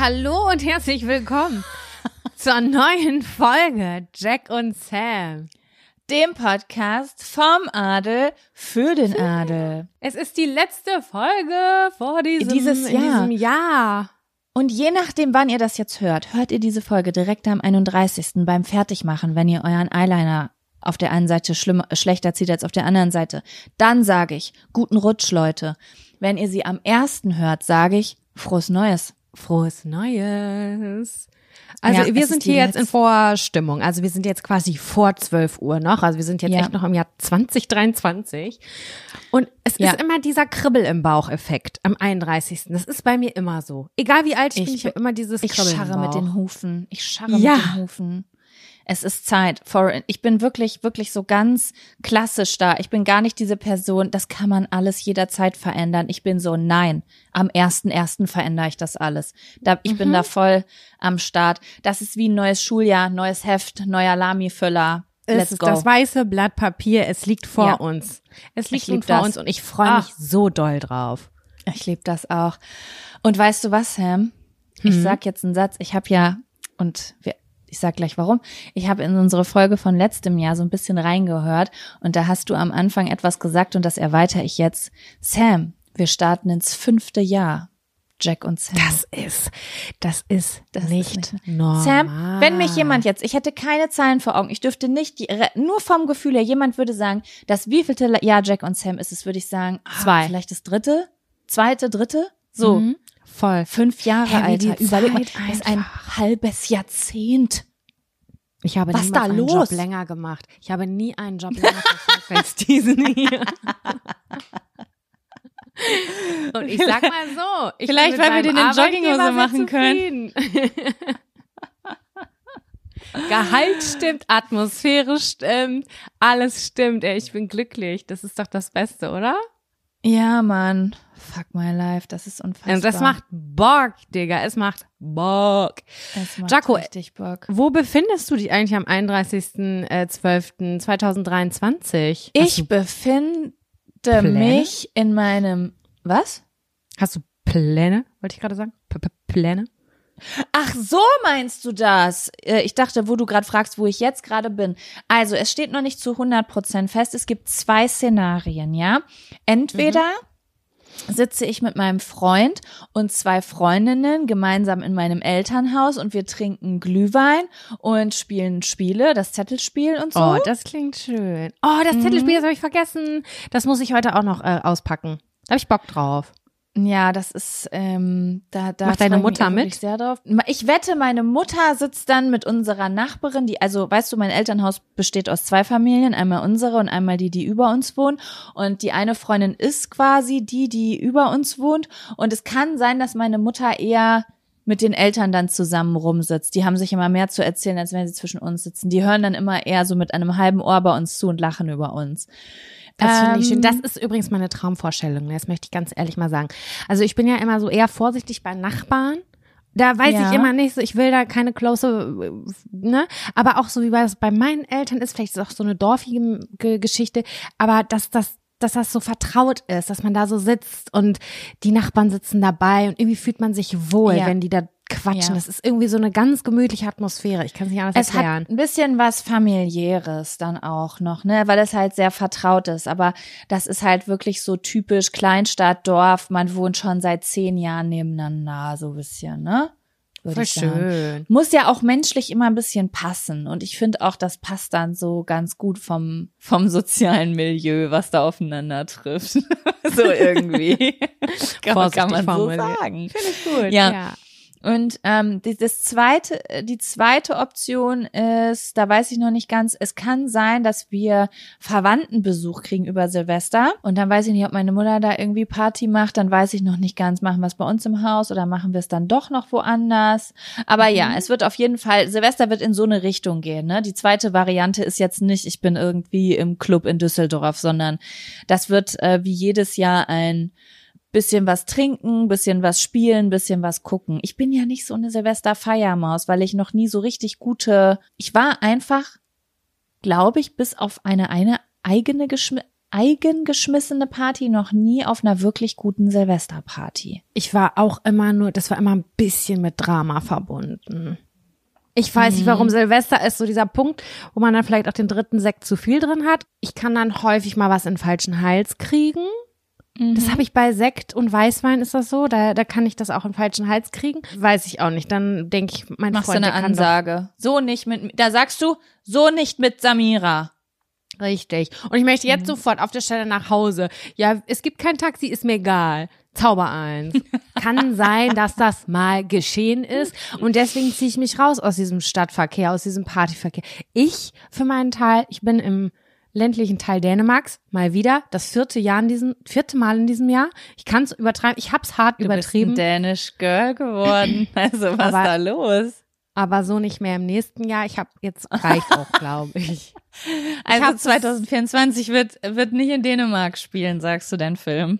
Hallo und herzlich willkommen zur neuen Folge Jack und Sam. Dem Podcast vom Adel für den Adel. Es ist die letzte Folge vor diesem, Dieses Jahr. diesem Jahr. Und je nachdem, wann ihr das jetzt hört, hört ihr diese Folge direkt am 31. beim Fertigmachen, wenn ihr euren Eyeliner auf der einen Seite schlimmer, schlechter zieht als auf der anderen Seite. Dann sage ich, guten Rutsch, Leute. Wenn ihr sie am ersten hört, sage ich, frohes Neues. Frohes Neues. Also Ja, wir sind hier jetzt in Vorstimmung. Also wir sind jetzt quasi vor 12 Uhr noch. Also wir sind jetzt Ja. echt noch im Jahr 2023. Und es Ja. ist immer dieser Kribbel im Bauch-Effekt am 31. Das ist bei mir immer so. Egal wie alt ich, Ich bin, ich habe immer dieses Ich Kribbeln scharre im mit den Hufen. Ich scharre mit den Hufen. Es ist Zeit. For, ich bin wirklich, wirklich so ganz klassisch da. Ich bin gar nicht diese Person, das kann man alles jederzeit verändern. Ich bin so, nein, am ersten ersten verändere ich das alles. Da, ich bin Mhm. da voll am Start. Das ist wie ein neues Schuljahr, neues Heft, neuer Lami-Füller. Es Let's ist go. das weiße Blatt Papier. Es liegt vor Ja. uns. Es liegt nun vor das. uns und ich freue Ah. mich so doll drauf. Ich liebe das auch. Und weißt du was, Sam? Ich Mhm. sag jetzt einen Satz. Ich habe ja, und wir, ich sag gleich warum, ich habe in unsere Folge von letztem Jahr so ein bisschen reingehört und da hast du am Anfang etwas gesagt und das erweitere ich jetzt. Sam, wir starten ins fünfte Jahr. Jack und Sam. Das ist, das ist Das ist nicht, nicht- normal. Sam, wenn mich jemand jetzt, ich hätte keine Zahlen vor Augen, ich dürfte nicht, die, nur vom Gefühl her, jemand würde sagen, das wievielte Jahr Jack und Sam ist es, würde ich sagen, ah, Zwei. vielleicht das dritte, zweite, dritte, so. Mhm. Voll. Fünf Jahre, die Alter. Überleg mal, das ist ein halbes Jahrzehnt. Ich habe Was niemals da einen los? Job länger gemacht. Ich habe nie einen Job länger verfolgt als diesen hier. Und ich sag mal so, ich Vielleicht, weil wir den in Jogginghose machen zufrieden. Gehalt stimmt, Atmosphäre stimmt, alles stimmt. Ey, ich bin glücklich. Das ist doch das Beste, oder? Ja, Mann. Fuck my life, das ist unfassbar. Und das macht Bock, Digga. Es macht Bock. es macht Jaco, richtig Bock. Wo befindest du dich eigentlich am 31.12.2023? Ich befinde Pläne? mich in meinem, was? Hast du Pläne? Wollte ich gerade sagen? P -P Pläne? Ach, so meinst du das? Äh, Ich dachte, wo du gerade fragst, wo ich jetzt gerade bin. Also, es steht noch nicht zu 100% fest. Es gibt zwei Szenarien, ja? Entweder sitze ich mit meinem Freund und zwei Freundinnen gemeinsam in meinem Elternhaus und wir trinken Glühwein und spielen Spiele, das Zettelspiel und so. Oh, das klingt schön. Oh, das Zettelspiel, das habe ich vergessen. Das muss ich heute auch noch äh, auspacken. Da habe ich Bock drauf. Ja, das ist, ähm, da, da Macht deine Mutter mit? Sehr drauf. Ich wette, meine Mutter sitzt dann mit unserer Nachbarin, die, also weißt du, mein Elternhaus besteht aus zwei Familien, einmal unsere und einmal die, die über uns wohnen. Und die eine Freundin ist quasi die, die über uns wohnt. Und es kann sein, dass meine Mutter eher mit den Eltern dann zusammen rumsitzt. Die haben sich immer mehr zu erzählen, als wenn sie zwischen uns sitzen. Die hören dann immer eher so mit einem halben Ohr bei uns zu und lachen über uns. Das finde ich schön. Ähm, Das ist übrigens meine Traumvorstellung. ne? Das möchte ich ganz ehrlich mal sagen. Also ich bin ja immer so eher vorsichtig bei Nachbarn. Da weiß Ja. ich immer nicht, so ich will da keine close, ne? Aber auch so wie bei, bei meinen Eltern ist, vielleicht ist es auch so eine dorfige Ge- Geschichte, aber dass das dass das so vertraut ist, dass man da so sitzt und die Nachbarn sitzen dabei und irgendwie fühlt man sich wohl, Ja. wenn die da quatschen. Ja. Das ist irgendwie so eine ganz gemütliche Atmosphäre. Ich kann es nicht anders Es erklären. hat ein bisschen was familiäres dann auch noch, ne, weil es halt sehr vertraut ist. Aber das ist halt wirklich so typisch Kleinstadt, Dorf. Man wohnt schon seit zehn Jahren nebeneinander, so ein bisschen, ne? Voll schön. Muss ja auch menschlich immer ein bisschen passen. Und ich finde auch, das passt dann so ganz gut vom, vom sozialen Milieu, was da aufeinander trifft. so irgendwie. kann, man- kann man so sagen. Finde ich gut. Ja. Und ähm, die, das zweite, äh, die zweite Option ist, da weiß ich noch nicht ganz, es kann sein, dass wir Verwandtenbesuch kriegen über Silvester. Und dann weiß ich nicht, ob meine Mutter da irgendwie Party macht, dann weiß ich noch nicht ganz, machen wir es bei uns im Haus oder machen wir es dann doch noch woanders. Aber ja, es wird auf jeden Fall, Silvester wird in so eine Richtung gehen. Ne? Die zweite Variante ist jetzt nicht, ich bin irgendwie im Club in Düsseldorf, sondern das wird äh, wie jedes Jahr ein bisschen was trinken, bisschen was spielen, bisschen was gucken. Ich bin ja nicht so eine Silvester-Feiermaus, weil ich noch nie so richtig gute, ich war einfach, glaube ich, bis auf eine, eine eigene geschmi eigengeschmissene Party noch nie auf einer wirklich guten Silvesterparty. Ich war auch immer nur, das war immer ein bisschen mit Drama verbunden. Ich weiß nicht, warum Silvester ist so dieser Punkt, wo man dann vielleicht auch den dritten Sekt zu viel drin hat. Ich kann dann häufig mal was in den falschen Hals kriegen. Das habe ich bei Sekt und Weißwein ist das so, da, da kann ich das auch in den falschen Hals kriegen. Weiß ich auch nicht. Dann denke ich, mein Machst Freund, eine kann doch Ansage. So nicht mit, da sagst du, so nicht mit Samira. Richtig. Und ich möchte jetzt sofort auf der Stelle nach Hause. Ja, es gibt kein Taxi, ist mir egal. Zauber eins. Kann sein, dass das mal geschehen ist. Und deswegen ziehe ich mich raus aus diesem Stadtverkehr, aus diesem Partyverkehr. Ich, für meinen Teil, ich bin im ländlichen Teil Dänemarks, mal wieder, das vierte Jahr in diesem, vierte Mal in diesem Jahr. Ich kann es übertreiben, ich hab's hart Du bist übertrieben. ein Danish Girl geworden. Also was Aber- da los? aber so nicht mehr im nächsten Jahr. Ich habe jetzt reicht auch, glaube ich. Also hab's- 2024 wird, wird nicht in Dänemark spielen, sagst du dein Film.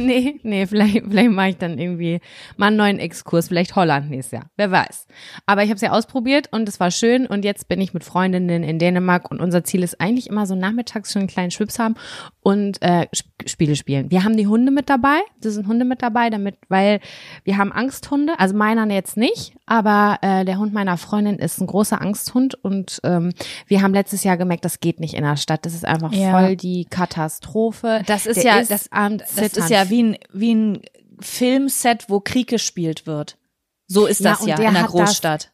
Nee, nee, vielleicht, vielleicht mache ich dann irgendwie mal einen neuen Exkurs, vielleicht Holland nächstes Jahr, wer weiß. Aber ich habe es ja ausprobiert und es war schön und jetzt bin ich mit Freundinnen in Dänemark und unser Ziel ist eigentlich immer so nachmittags schon einen kleinen Schwips haben und äh, Sp- Spiele spielen. Wir haben die Hunde mit dabei, da sind Hunde mit dabei, damit, weil wir haben Angsthunde, also meiner jetzt nicht, aber äh, der Hund meiner Freundin ist ein großer Angsthund und ähm, wir haben letztes Jahr gemerkt, das geht nicht in der Stadt, das ist einfach Ja. voll die Katastrophe. Das ist Der ja, ist das, das ist ja wie ein, wie ein Filmset, wo Krieg gespielt wird. So ist Ja, das ja, der in der Großstadt.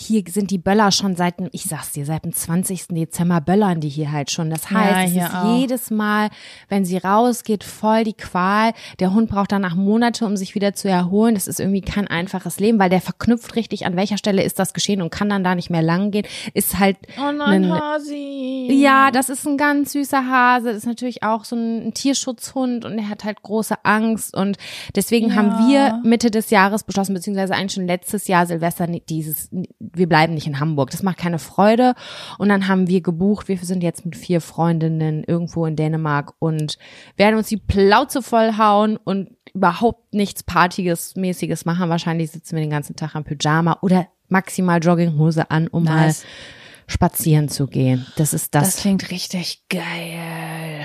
Hier sind die Böller schon seit dem, ich sag's dir, seit dem 20. Dezember böllern die hier halt schon. Das Ja, heißt, es hier ist auch. jedes Mal, wenn sie rausgeht, voll die Qual. Der Hund braucht danach Monate, um sich wieder zu erholen. Das ist irgendwie kein einfaches Leben, weil der verknüpft richtig, an welcher Stelle ist das geschehen und kann dann da nicht mehr lang gehen. Ist halt Oh nein, Hasi. ja, das ist ein ganz süßer Hase. Das ist natürlich auch so ein Tierschutzhund und er hat halt große Angst. Und deswegen Ja. haben wir Mitte des Jahres beschlossen, beziehungsweise eigentlich schon letztes Jahr Silvester dieses, wir bleiben nicht in Hamburg. Das macht keine Freude. Und dann haben wir gebucht, wir sind jetzt mit vier Freundinnen irgendwo in Dänemark und werden uns die Plauze vollhauen und überhaupt nichts Partiges, mäßiges machen. Wahrscheinlich sitzen wir den ganzen Tag am Pyjama oder maximal Jogginghose an, um Nice. mal spazieren zu gehen. Das ist das. Das klingt richtig geil.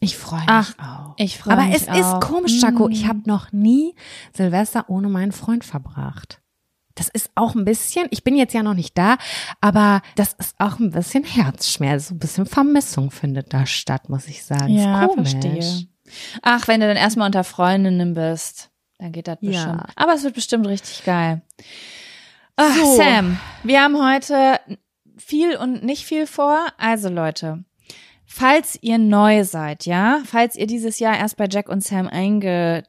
ich freue mich Ach, auch. Ich freue Aber mich es auch. ist komisch, Jaco. Ich habe noch nie Silvester ohne meinen Freund verbracht. Das ist auch ein bisschen, ich bin jetzt ja noch nicht da, aber das ist auch ein bisschen Herzschmerz, so ein bisschen Vermissung findet da statt, muss ich sagen. Ja, verstehe. Ach, wenn du dann erstmal unter Freundinnen bist, dann geht das Ja. bestimmt. Aber es wird bestimmt richtig geil. Ach, So. Sam, wir haben heute viel und nicht viel vor. Also Leute, falls ihr neu seid, ja, falls ihr dieses Jahr erst bei Jack und Sam äh,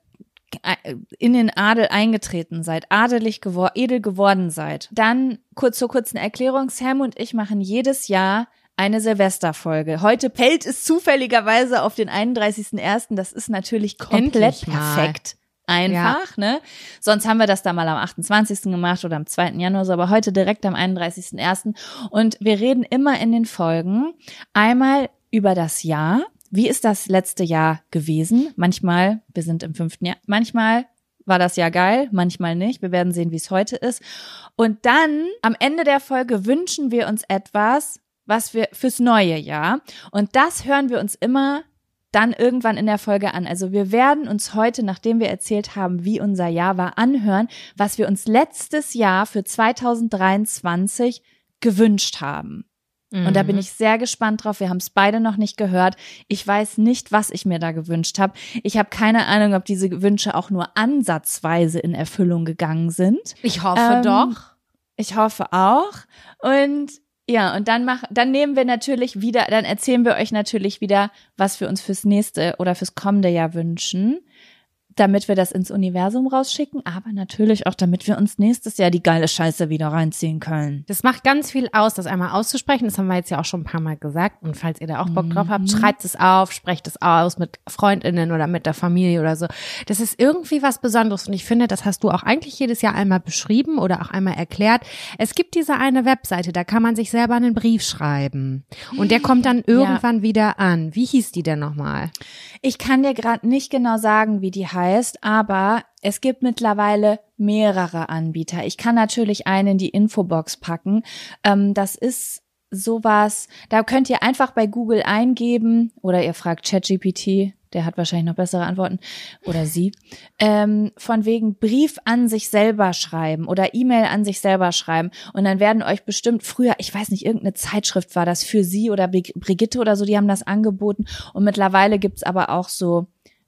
in den Adel eingetreten seid, adelig gewor edel geworden seid. Dann kurz zur kurzen Erklärung. Sam und ich machen jedes Jahr eine Silvesterfolge. Heute fällt es zufälligerweise auf den 31.01. Das ist natürlich komplett perfekt. Einfach, ja. ne? Sonst haben wir das da mal am 28. gemacht oder am 2. Januar, so, aber heute direkt am 31.01. Und wir reden immer in den Folgen einmal über das Jahr. Wie ist das letzte Jahr gewesen? Manchmal, wir sind im fünften Jahr, manchmal war das Jahr geil, manchmal nicht. Wir werden sehen, wie es heute ist. Und dann am Ende der Folge wünschen wir uns etwas, was wir fürs neue Jahr. Und das hören wir uns immer dann irgendwann in der Folge an. Also wir werden uns heute, nachdem wir erzählt haben, wie unser Jahr war, anhören, was wir uns letztes Jahr für 2023 gewünscht haben. Mhm. Und da bin mhm. ich sehr gespannt drauf. Wir haben es beide noch nicht gehört. Ich weiß nicht, was ich mir da gewünscht habe. Ich habe keine Ahnung, ob diese Wünsche auch nur ansatzweise in Erfüllung gegangen sind. Ich hoffe ähm, doch. Ich hoffe auch. Und ja, und dann machen, dann nehmen wir natürlich wieder, dann erzählen wir euch natürlich wieder, was wir uns fürs nächste oder fürs kommende Jahr wünschen damit wir das ins Universum rausschicken, aber natürlich auch, damit wir uns nächstes Jahr die geile Scheiße wieder reinziehen können. Das macht ganz viel aus, das einmal auszusprechen. Das haben wir jetzt ja auch schon ein paar Mal gesagt. Und falls ihr da auch Bock drauf habt, mhm. schreibt es auf, sprecht es aus mit FreundInnen oder mit der Familie oder so. Das ist irgendwie was Besonderes. Und ich finde, das hast du auch eigentlich jedes Jahr einmal beschrieben oder auch einmal erklärt. Es gibt diese eine Webseite, da kann man sich selber einen Brief schreiben. Und der kommt dann irgendwann ja. wieder an. Wie hieß die denn nochmal? Ich kann dir gerade nicht genau sagen, wie die heißt heißt, aber es gibt mittlerweile mehrere Anbieter. Ich kann natürlich einen in die Infobox packen. Ähm, das ist sowas, da könnt ihr einfach bei Google eingeben oder ihr fragt ChatGPT, der hat wahrscheinlich noch bessere Antworten oder sie, ähm, von wegen Brief an sich selber schreiben oder E-Mail an sich selber schreiben und dann werden euch bestimmt früher, ich weiß nicht, irgendeine Zeitschrift war das für sie oder Brigitte oder so, die haben das angeboten und mittlerweile gibt's aber auch so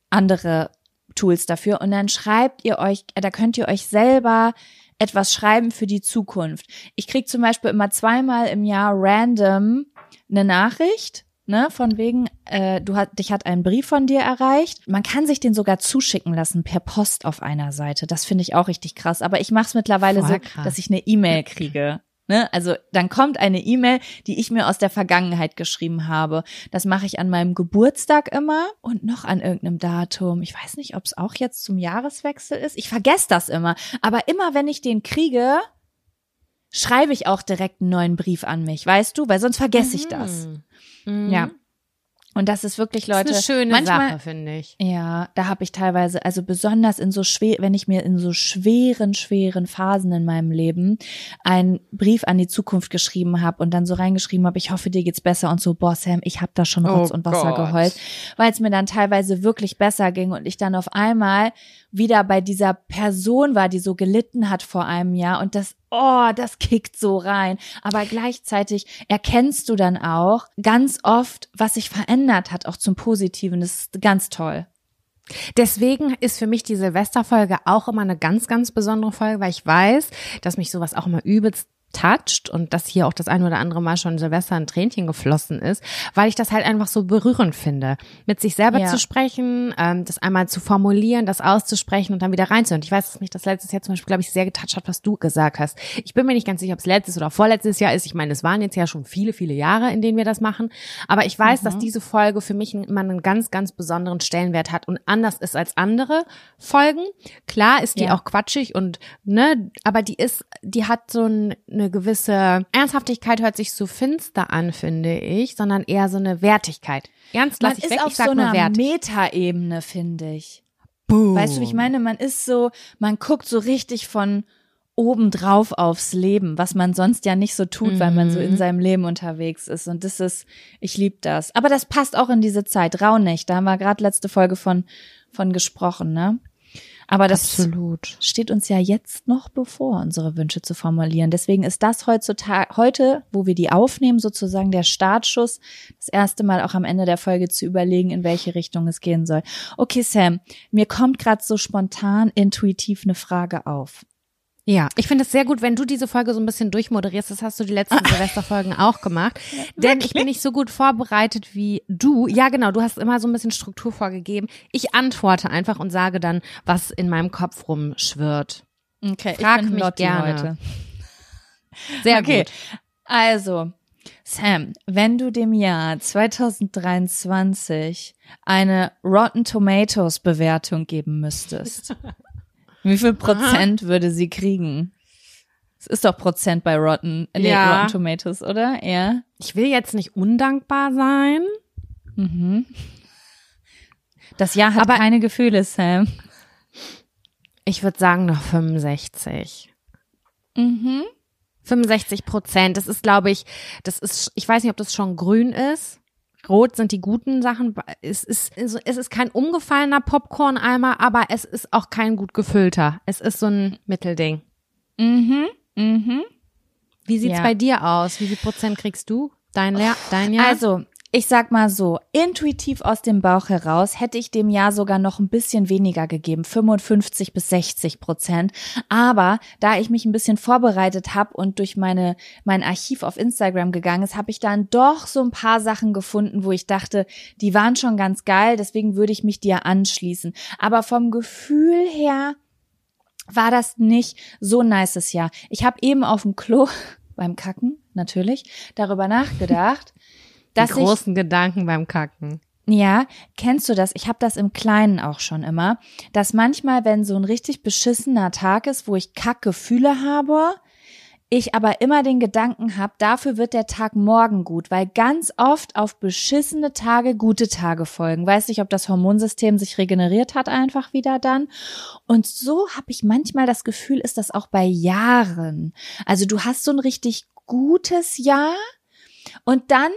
andere Tools dafür und dann schreibt ihr euch, da könnt ihr euch selber etwas schreiben für die Zukunft. Ich krieg zum Beispiel immer zweimal im Jahr random eine Nachricht, ne, von wegen, äh, du hat, dich hat ein Brief von dir erreicht. Man kann sich den sogar zuschicken lassen per Post auf einer Seite. Das finde ich auch richtig krass. Aber ich mache es mittlerweile Voll so, krass. dass ich eine E-Mail kriege. Ne? Also dann kommt eine E-Mail, die ich mir aus der Vergangenheit geschrieben habe. Das mache ich an meinem Geburtstag immer und noch an irgendeinem Datum. Ich weiß nicht, ob es auch jetzt zum Jahreswechsel ist. Ich vergesse das immer. Aber immer wenn ich den kriege, schreibe ich auch direkt einen neuen Brief an mich, weißt du? Weil sonst vergesse mhm. ich das. Mhm. Ja. Und das ist wirklich, Leute. Das ist eine schöne manchmal, Sache, finde ich. Ja, da habe ich teilweise, also besonders in so schwer, wenn ich mir in so schweren, schweren Phasen in meinem Leben einen Brief an die Zukunft geschrieben habe und dann so reingeschrieben habe, ich hoffe, dir geht's besser und so, boah, Sam, ich habe da schon Rotz oh und Wasser Gott. geheult, weil es mir dann teilweise wirklich besser ging und ich dann auf einmal wieder bei dieser Person war, die so gelitten hat vor einem Jahr und das, oh, das kickt so rein. Aber gleichzeitig erkennst du dann auch ganz oft, was sich verändert hat, auch zum Positiven. Das ist ganz toll. Deswegen ist für mich die Silvesterfolge auch immer eine ganz, ganz besondere Folge, weil ich weiß, dass mich sowas auch immer übelst toucht und dass hier auch das ein oder andere Mal schon Silvester ein Tränchen geflossen ist, weil ich das halt einfach so berührend finde, mit sich selber ja. zu sprechen, ähm, das einmal zu formulieren, das auszusprechen und dann wieder reinzuhören. Ich weiß, dass mich das letztes Jahr zum Beispiel, glaube ich, sehr getoucht hat, was du gesagt hast. Ich bin mir nicht ganz sicher, ob es letztes oder vorletztes Jahr ist. Ich meine, es waren jetzt ja schon viele, viele Jahre, in denen wir das machen. Aber ich weiß, mhm. dass diese Folge für mich immer einen ganz, ganz besonderen Stellenwert hat und anders ist als andere Folgen. Klar ist die ja. auch quatschig und ne, aber die ist, die hat so ein, eine eine gewisse Ernsthaftigkeit hört sich so finster an, finde ich, sondern eher so eine Wertigkeit. Ernst lass ich weg, ich sag so nur Wert. Metaebene, finde ich. Boom. Weißt du, wie ich meine? Man ist so, man guckt so richtig von obendrauf aufs Leben, was man sonst ja nicht so tut, mhm. weil man so in mhm. seinem Leben unterwegs ist. Und das ist, ich liebe das. Aber das passt auch in diese Zeit. Rauhnächte, da haben wir gerade letzte Folge von, von gesprochen, ne? Aber das Absolut. steht uns ja jetzt noch bevor, unsere Wünsche zu formulieren. Deswegen ist das heutzutage, heute, wo wir die aufnehmen, sozusagen der Startschuss, das erste Mal auch am Ende der Folge zu überlegen, in welche Richtung es gehen soll. Okay, Sam, mir kommt gerade so spontan intuitiv eine Frage auf. Ja, ich finde es sehr gut, wenn du diese Folge so ein bisschen durchmoderierst. Das hast du die letzten Silvesterfolgen auch gemacht. Denn ich bin nicht so gut vorbereitet wie du. Ja, genau, du hast immer so ein bisschen Struktur vorgegeben. Ich antworte einfach und sage dann, was in meinem Kopf rumschwirrt. Okay, Frag ich bin mich Lotti gerne. heute. Sehr okay. gut. Also, Sam, wenn du dem Jahr 2023 eine Rotten Tomatoes Bewertung geben müsstest, wie viel Prozent würde sie kriegen? Es ist doch Prozent bei Rotten, nee, Ja. Rotten Tomatoes, oder? Ja. Ich will jetzt nicht undankbar sein. Mhm. Das Jahr hat Aber- keine Gefühle, Sam. Ich würde sagen noch 65. Mhm. 65 Prozent. Das ist, glaube ich, das ist, ich weiß nicht, ob das schon grün ist. Rot sind die guten Sachen. Es ist, es ist kein umgefallener Popcorn-Eimer, aber es ist auch kein gut gefüllter. Es ist so ein Mittelding. Mhm. Mhm. Wie sieht's Ja. bei dir aus? Wie viel Prozent kriegst du? Dein, Lehr dein Jahr? Also, ich sag mal so, intuitiv aus dem Bauch heraus hätte ich dem Jahr sogar noch ein bisschen weniger gegeben, 55 bis 60 Prozent. Aber da ich mich ein bisschen vorbereitet habe und durch meine mein Archiv auf Instagram gegangen ist, habe ich dann doch so ein paar Sachen gefunden, wo ich dachte, die waren schon ganz geil, deswegen würde ich mich dir anschließen. Aber vom Gefühl her war das nicht so ein nices Jahr. Ich habe eben auf dem Klo beim Kacken natürlich darüber nachgedacht, die dass ich großen Gedanken beim Kacken. ja, kennst du das? Ich habe das im Kleinen auch schon immer, dass manchmal, wenn so ein richtig beschissener Tag ist, wo ich Kackgefühle habe, ich aber immer den Gedanken habe, dafür wird der Tag morgen gut, weil ganz oft auf beschissene Tage gute Tage folgen. Weiß nicht, ob das Hormonsystem sich regeneriert hat einfach wieder dann. Und so habe ich manchmal das Gefühl, ist das auch bei Jahren. Also du hast so ein richtig gutes Jahr und dann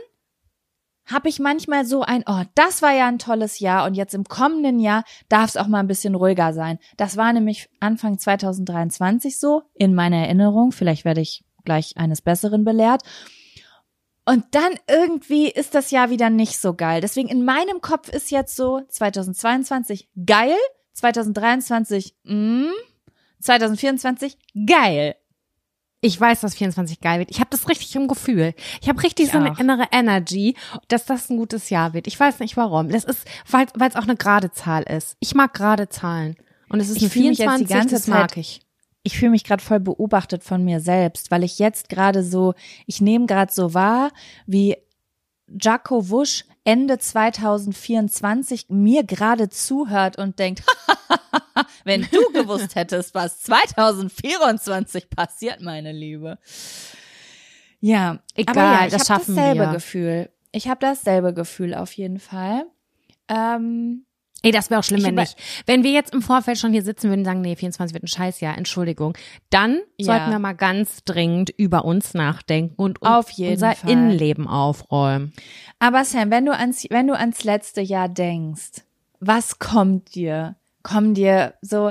habe ich manchmal so ein, oh, das war ja ein tolles Jahr und jetzt im kommenden Jahr darf es auch mal ein bisschen ruhiger sein. Das war nämlich Anfang 2023 so, in meiner Erinnerung. Vielleicht werde ich gleich eines Besseren belehrt. Und dann irgendwie ist das Jahr wieder nicht so geil. Deswegen in meinem Kopf ist jetzt so 2022 geil, 2023 mm, 2024 geil. Ich weiß, dass 24 geil wird. Ich habe das richtig im Gefühl. Ich habe richtig Ich so eine auch. innere Energy, dass das ein gutes Jahr wird. Ich weiß nicht warum. Das ist, weil es auch eine gerade Zahl ist. Ich mag gerade Zahlen. Und es ist Ich eine fühl mich jetzt die 24, ganze das mag Zeit- ich. ich fühle mich gerade voll beobachtet von mir selbst, weil ich jetzt gerade so, ich nehme gerade so wahr, wie Jaco Wusch Ende 2024 mir gerade zuhört und denkt, wenn du gewusst hättest, was 2024 passiert, meine Liebe. Ja, Egal, aber ja, ich das habe schaffen dasselbe wir. Gefühl. Ich habe dasselbe Gefühl auf jeden Fall. Ähm, Ey, das wäre auch schlimm, Ich wenn nicht. Wenn wir jetzt im Vorfeld schon hier sitzen würden und sagen, nee, 24 wird ein Scheißjahr, Entschuldigung, dann Ja. sollten wir mal ganz dringend über uns nachdenken und un- Auf jeden unser Fall. Innenleben aufräumen. Aber Sam, wenn du ans, wenn du ans letzte Jahr denkst, was kommt dir? Kommen dir so,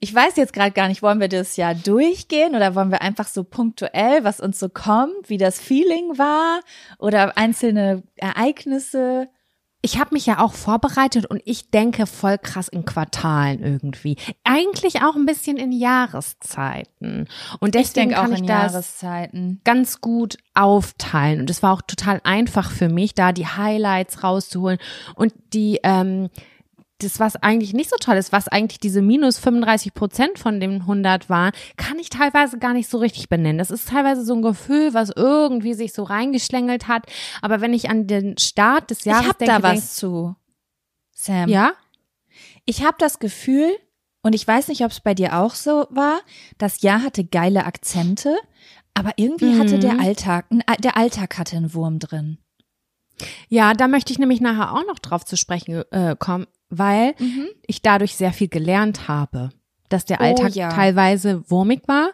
ich weiß jetzt gerade gar nicht, wollen wir das Jahr durchgehen oder wollen wir einfach so punktuell, was uns so kommt, wie das Feeling war oder einzelne Ereignisse? Ich habe mich ja auch vorbereitet und ich denke voll krass in Quartalen irgendwie. Eigentlich auch ein bisschen in Jahreszeiten. Und deswegen ich denke auch kann ich in das Jahreszeiten. ganz gut aufteilen. Und es war auch total einfach für mich, da die Highlights rauszuholen und die, ähm, das, was eigentlich nicht so toll ist, was eigentlich diese minus 35 Prozent von den 100 waren, kann ich teilweise gar nicht so richtig benennen. Das ist teilweise so ein Gefühl, was irgendwie sich so reingeschlängelt hat. Aber wenn ich an den Start des Ich Jahres habe denke, da denk- was zu. Sam. ja, Ich habe das Gefühl, und ich weiß nicht, ob es bei dir auch so war, das Jahr hatte geile Akzente, aber irgendwie hatte Mhm. der Alltag, ein- der Alltag hatte einen Wurm drin. Ja, da möchte ich nämlich nachher auch noch drauf zu sprechen äh, kommen, weil ich dadurch sehr viel gelernt habe. Dass der Oh, Alltag ja. teilweise wurmig war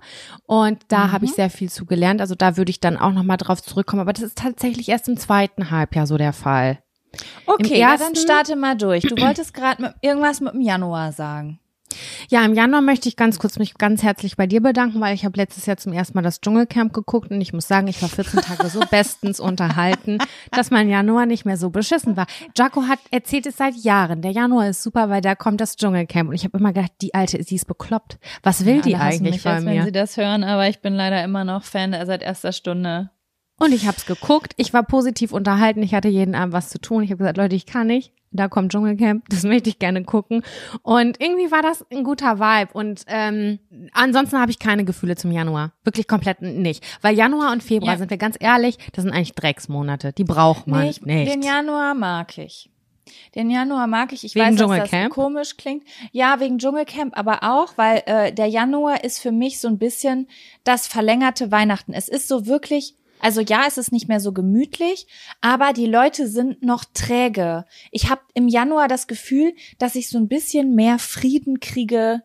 und da Mhm. habe ich sehr viel zu gelernt. Also da würde ich dann auch nochmal drauf zurückkommen. Aber das ist tatsächlich erst im zweiten Halbjahr so der Fall. Okay, Im ja, dann ersten- starte mal durch. Du wolltest gerade irgendwas mit dem Januar sagen. Ja, im Januar möchte ich ganz kurz mich ganz herzlich bei dir bedanken, weil ich habe letztes Jahr zum ersten Mal das Dschungelcamp geguckt und ich muss sagen, ich war 14 Tage so bestens unterhalten, dass mein Januar nicht mehr so beschissen war. Jaco hat erzählt es seit Jahren. Der Januar ist super, weil da kommt das Dschungelcamp und ich habe immer gedacht, die alte, sie ist bekloppt. Was will Ja, die eigentlich mich bei jetzt, mir? Wenn sie das hören, aber ich bin leider immer noch Fan seit erster Stunde. Und ich habe es geguckt. Ich war positiv unterhalten. Ich hatte jeden Abend was zu tun. Ich habe gesagt, Leute, ich kann nicht. Da kommt Dschungelcamp. Das möchte ich gerne gucken. Und irgendwie war das ein guter Vibe. Und ähm, ansonsten habe ich keine Gefühle zum Januar. Wirklich komplett nicht. Weil Januar und Februar, Ja. sind wir ganz ehrlich, das sind eigentlich Drecksmonate. Die braucht man Nee, ich, nicht. Den Januar mag ich. Den Januar mag ich. Ich Wegen weiß, dass Dschungelcamp? das komisch klingt. Ja, wegen Dschungelcamp, aber auch, weil äh, der Januar ist für mich so ein bisschen das verlängerte Weihnachten. Es ist so wirklich, also ja, es ist nicht mehr so gemütlich, aber die Leute sind noch träge. Ich habe im Januar das Gefühl, dass ich so ein bisschen mehr Frieden kriege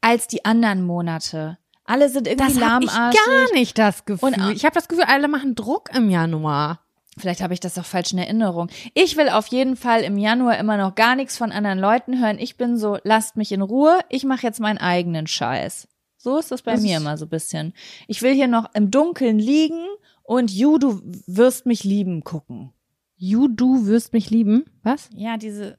als die anderen Monate. Alle sind irgendwie das habe ich lahmarschig. gar nicht das Gefühl. Und- ich habe das Gefühl, alle machen Druck im Januar. Vielleicht habe ich das auch falsch in Erinnerung. Ich will auf jeden Fall im Januar immer noch gar nichts von anderen Leuten hören. Ich bin so, lasst mich in Ruhe. Ich mache jetzt meinen eigenen Scheiß. So ist das bei Das mir immer so ein bisschen. Ich will hier noch im Dunkeln liegen und you, du wirst mich lieben gucken. You, du wirst mich lieben. Was? Ja, diese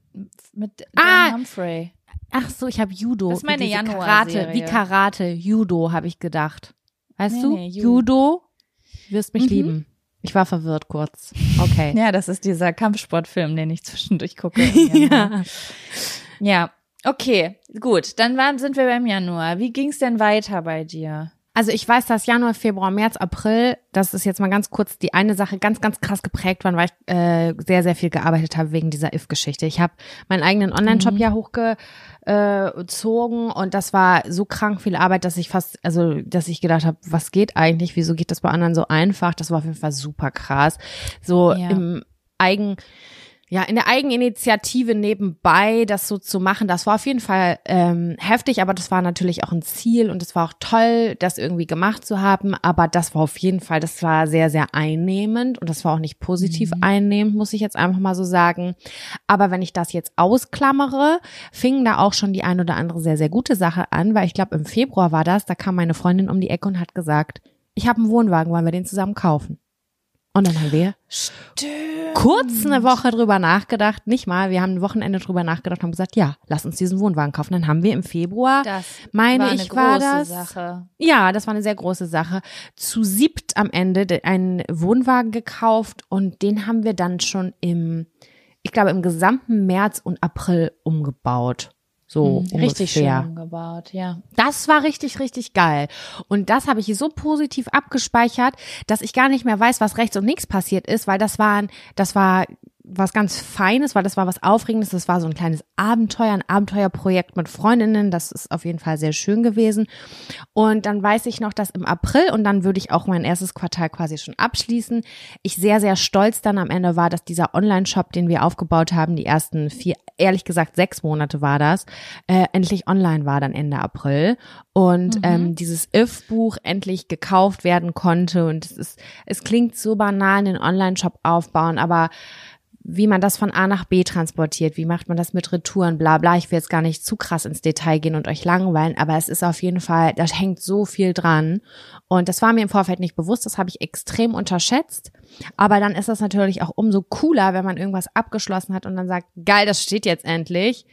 mit Ah! Dan Humphrey. Ach so, ich habe Judo. Das ist meine Wie diese Januar-Serie. Karate, wie Karate, Judo habe ich gedacht. Weißt Nee, du? nee, Ju- Judo wirst mich Mhm. lieben. Ich war verwirrt kurz. Okay. Ja, das ist dieser Kampfsportfilm, den ich zwischendurch gucke. Januar. ja. ja. Okay, gut. Dann waren, sind wir beim Januar. Wie ging's denn weiter bei dir? Also ich weiß, dass Januar, Februar, März, April, das ist jetzt mal ganz kurz die eine Sache, ganz, ganz krass geprägt waren, weil ich äh, sehr, sehr viel gearbeitet habe wegen dieser If-Geschichte. Ich habe meinen eigenen Online-Shop Mhm. ja hochgezogen und das war so krank viel Arbeit, dass ich fast, also dass ich gedacht habe, was geht eigentlich? Wieso geht das bei anderen so einfach? Das war auf jeden Fall super krass. So Ja. im Eigen ja, in der Eigeninitiative nebenbei das so zu machen, das war auf jeden Fall ähm, heftig, aber das war natürlich auch ein Ziel und es war auch toll, das irgendwie gemacht zu haben. Aber das war auf jeden Fall, das war sehr, sehr einnehmend und das war auch nicht positiv einnehmend, muss ich jetzt einfach mal so sagen. Aber wenn ich das jetzt ausklammere, fing da auch schon die ein oder andere sehr, sehr gute Sache an, weil ich glaube, im Februar war das, da kam meine Freundin um die Ecke und hat gesagt, ich habe einen Wohnwagen, wollen wir den zusammen kaufen? Und dann haben wir kurz eine Woche drüber nachgedacht, nicht mal, wir haben ein Wochenende drüber nachgedacht, haben gesagt, ja, lass uns diesen Wohnwagen kaufen. Dann haben wir im Februar, Das meine war eine ich, war große das. Sache. Ja, das war eine sehr große Sache. Zu siebt am Ende de- einen Wohnwagen gekauft und den haben wir dann schon im, ich glaube, im gesamten März und April umgebaut. So Mhm, Richtig schön umgebaut, ja. Das war richtig, richtig geil. Und das habe ich so positiv abgespeichert, dass ich gar nicht mehr weiß, was rechts und links passiert ist, weil das waren, das war was ganz Feines, weil das war was Aufregendes, das war so ein kleines Abenteuer, ein Abenteuerprojekt mit Freundinnen, das ist auf jeden Fall sehr schön gewesen. Und dann weiß ich noch, dass im April, und dann würde ich auch mein erstes Quartal quasi schon abschließen, ich sehr, sehr stolz dann am Ende war, dass dieser Online-Shop, den wir aufgebaut haben, die ersten vier, ehrlich gesagt sechs Monate war das, äh, endlich online war dann Ende April. Und ähm, dieses If-Buch endlich gekauft werden konnte. Und es ist, es klingt so banal, einen Online-Shop aufbauen, aber wie man das von A nach B transportiert, wie macht man das mit Retouren, bla bla. Ich will jetzt gar nicht zu krass ins Detail gehen und euch langweilen, aber es ist auf jeden Fall, da hängt so viel dran. Und das war mir im Vorfeld nicht bewusst, das habe ich extrem unterschätzt. Aber dann ist das natürlich auch umso cooler, wenn man irgendwas abgeschlossen hat und dann sagt, geil, das steht jetzt endlich.